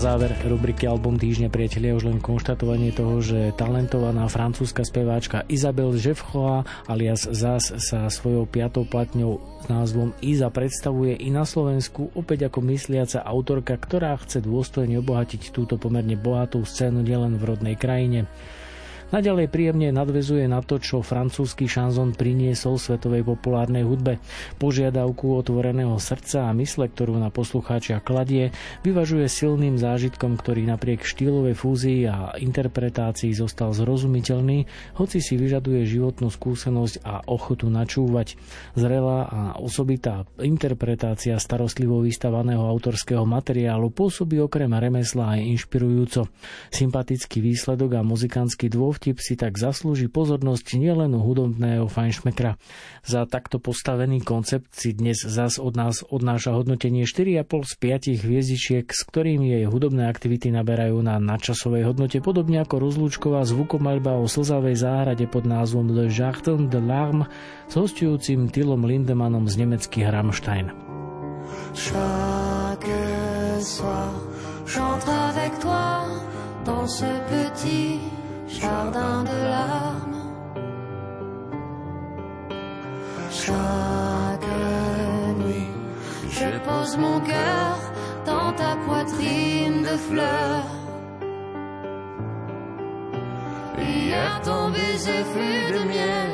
záver rubriky Album týždňa priatelia už len konštatovanie toho, že talentovaná francúzska speváčka Isabel Jeffroa alias Zas sa svojou piatou platňou s názvom Iza predstavuje i na Slovensku opäť ako mysliaca autorka, ktorá chce dôstojne obohatiť túto pomerne bohatú scénu nielen v rodnej krajine. Naďalej príjemne nadvezuje na to, čo francúzsky šanzon priniesol svetovej populárnej hudbe. Požiadavku otvoreného srdca a mysle, ktorú na poslucháčia kladie, vyvažuje silným zážitkom, ktorý napriek štýlovej fúzii a interpretácii zostal zrozumiteľný, hoci si vyžaduje životnú skúsenosť a ochotu načúvať. Zrelá a osobitá interpretácia starostlivo vystavaného autorského materiálu pôsobí okrem remesla aj inšpirujúco. Sympatický výsledok a muzikantský dôvtip si tak zaslúži pozornosť nielen hudobného fajnšmekra. Za takto postavený koncept si dnes zas od nás odnáša hodnotenie 4,5 z 5 hviezdičiek, s ktorými jej hudobné aktivity naberajú na nadčasovej hodnote, podobne ako rozlúčková zvukomaľba o slzavej záhrade pod názvom Le Jardin de Larme s hostujúcim Tilom Lindemanom z nemeckých Rammstein. Chaque soir, j'entre avec toi dans ce petit jardin de larmes. Chaque nuit, je pose mon cœur dans ta poitrine de fleurs. Hier ton baiser fut de miel,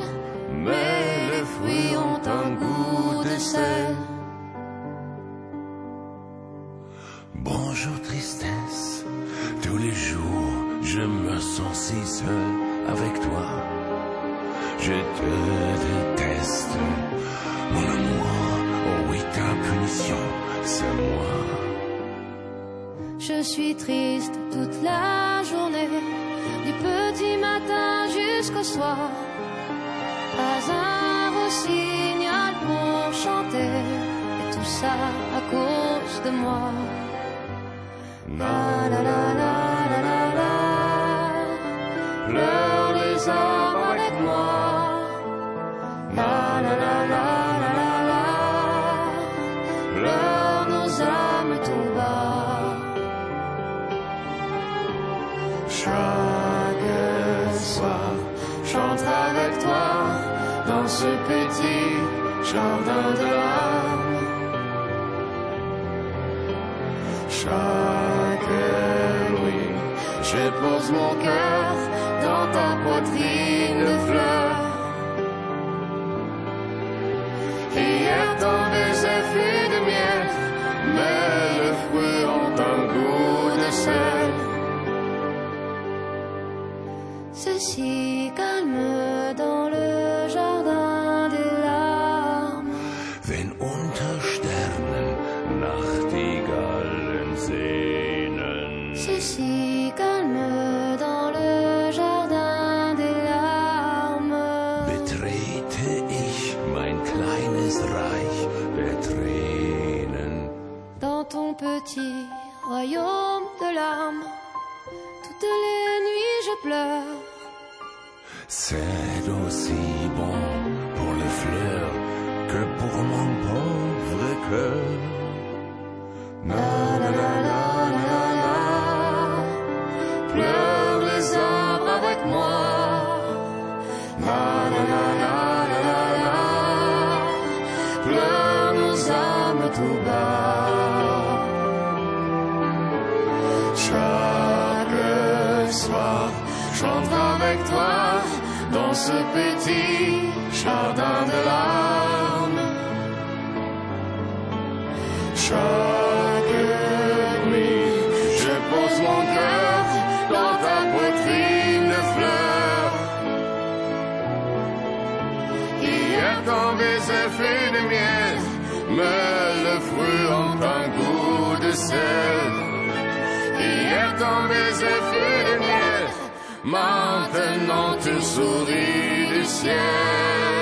mais les fruits ont un goût de sel. Bonjour tristesse, tous les jours je me sens si seul avec toi. Je te déteste, mon amour, oh oui ta punition, c'est moi. Je suis triste toute la journée, du petit matin jusqu'au soir. Pas un rossignol pour chanter, et tout ça à cause de moi. La la ce petit jardin de larmes. Chaque nuit, je pose mon cœur dans ta poitrine de fleurs. Hier ton baiser fut de miel, mais les fruits ont un goût de sel. C'est si calme royaume de avec toi dans ce petit jardin de larmes. Chaque nuit, je pose mon cœur dans ta poitrine de fleurs. Hier ton baiser fut de miel, mais le fruit ont un goût de sel. Hier ton baiser fut de miel, maintenant tu souris du ciel.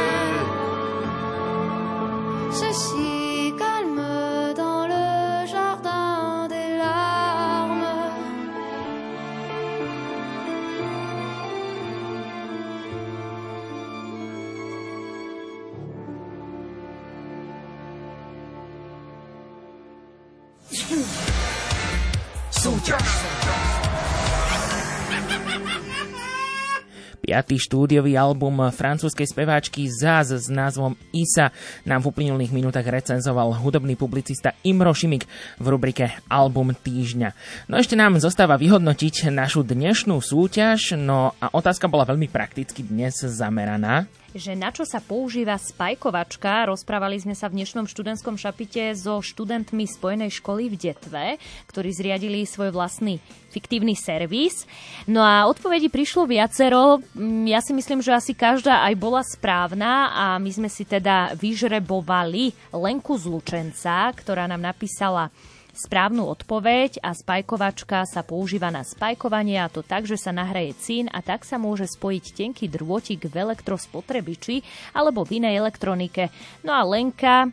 5. štúdiový album francúzskej speváčky Zaz s názvom Isa nám v uplynulých minútach recenzoval hudobný publicista Imro Šimik v rubrike Album týždňa. No ešte nám zostáva vyhodnotiť našu dnešnú súťaž, no a otázka bola veľmi prakticky dnes zameraná že na čo sa používa spajkovačka. Rozprávali sme sa v dnešnom študentskom šapite so študentmi Spojenej školy v Detve, ktorí zriadili svoj vlastný fiktívny servis. No a odpovedi prišlo viacero. Mm, ja si myslím, že asi každá aj bola správna a my sme si teda vyžrebovali Lenku z Lučenca, ktorá nám napísala správnu odpoveď a spajkovačka sa používa na spajkovanie a to tak, že sa nahraje cín a tak sa môže spojiť tenký drôtik v elektrospotrebiči alebo v inej elektronike. No a Lenka e,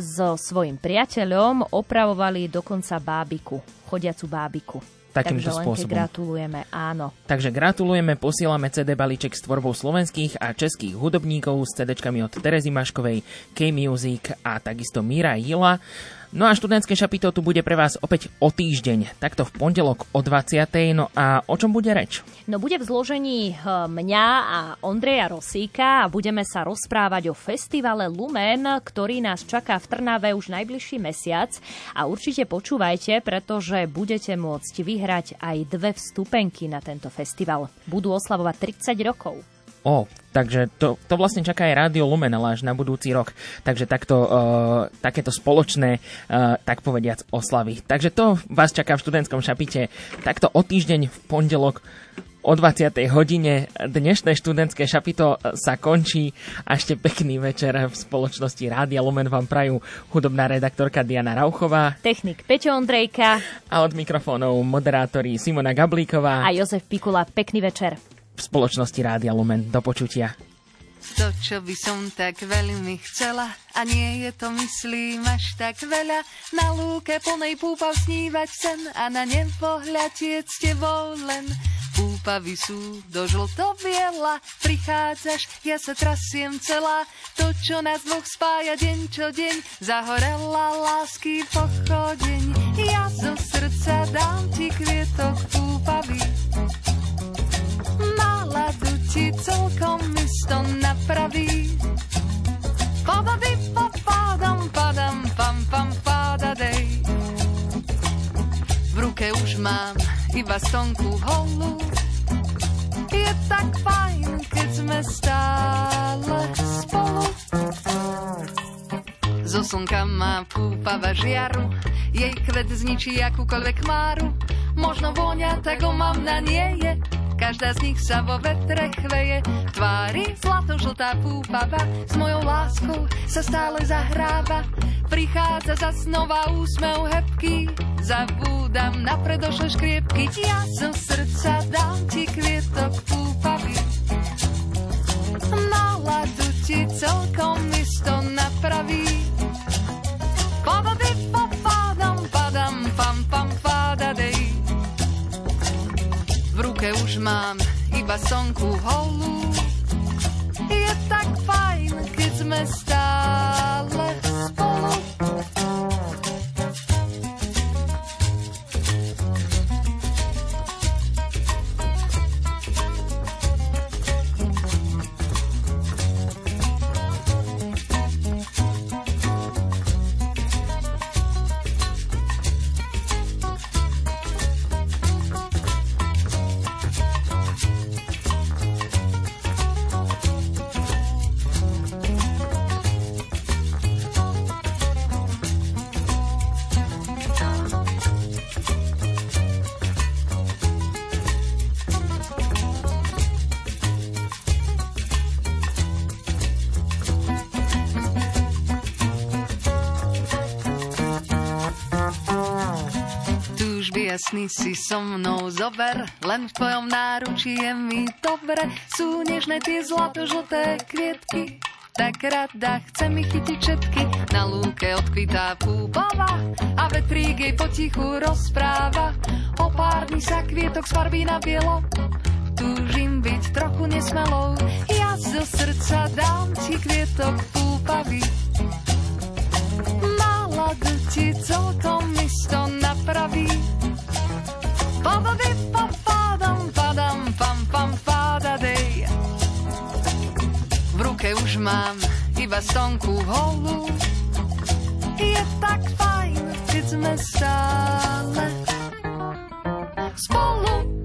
so svojim priateľom opravovali dokonca bábiku, chodiacu bábiku. Takýmto Takže spôsobom. gratulujeme, áno. Takže gratulujeme, posielame CD balíček s tvorbou slovenských a českých hudobníkov s CDčkami od Terezy Maškovej, K-Music a takisto Mira Jila. No a študentské šapito tu bude pre vás opäť o týždeň, takto v pondelok o 20. No a o čom bude reč? No bude v zložení eh, mňa a Ondreja Rosíka a budeme sa rozprávať o festivale Lumen, ktorý nás čaká v Trnave už najbližší mesiac a určite počúvajte, pretože budete môcť vyhrať aj dve vstupenky na tento festival. Budú oslavovať 30 rokov. O, takže to, to vlastne čaká aj Rádio Lumen, ale až na budúci rok. Takže takto, uh, takéto spoločné, uh, tak povediac, oslavy. Takže to vás čaká v študentskom šapite. Takto o týždeň v pondelok o 20. hodine dnešné študentské šapito sa končí a ešte pekný večer v spoločnosti Rádia Lumen vám prajú hudobná redaktorka Diana Rauchová Technik Peťo Ondrejka a od mikrofónov moderátori Simona Gablíková a Jozef Pikula. Pekný večer v spoločnosti Rádia Lumen. Do počutia. To, čo by som tak veľmi chcela a nie je to, myslím, až tak veľa. Na lúke plnej púpav snívať sen a na nebo hľadieť s tebou len. Púpavy sú do žlto biela, prichádzaš, ja sa trasiem celá. To, čo nás dvoch spája deň čo deň, zahorela lásky pochodeň. Ja zo srdca stonku holú. Je tak fajn, keď sme stále spolu. Zo slnka má púpava žiaru, jej kvet zničí akúkoľvek máru. Možno vôňa, tak na nie je, každá z nich sa vo vetre chveje. Tvári zlatožltá púpava s mojou láskou sa stále zahráva. Prichádza za znova úsmev hebký, zabúdam na predošlé škriepky. Ja zo srdca dám ti kvietok púpavy. Náladu ti celkom isto napraví. Padady, padam, padam, pam, pam, padadej. V ruke už mám iba sonku holú. Je tak fajn, keď sme stále spolu. Jasný si so mnou zober, len v tvojom náručí je mi dobre. Sú nežné tie zlato-žlté kvietky, tak rada chcem ich chytiť všetky. Na lúke odkvitá púpava a vetrík jej potichu rozpráva. O pár dní sa kvietok sfarbí na bielo, túžim byť trochu nesmelou. Ja zo srdca dám ti kvietok púpavy. Mala ti celkom isto napraví. V ruke už mám iba stonku holú Je tak fajn, keď sme stále Spolu.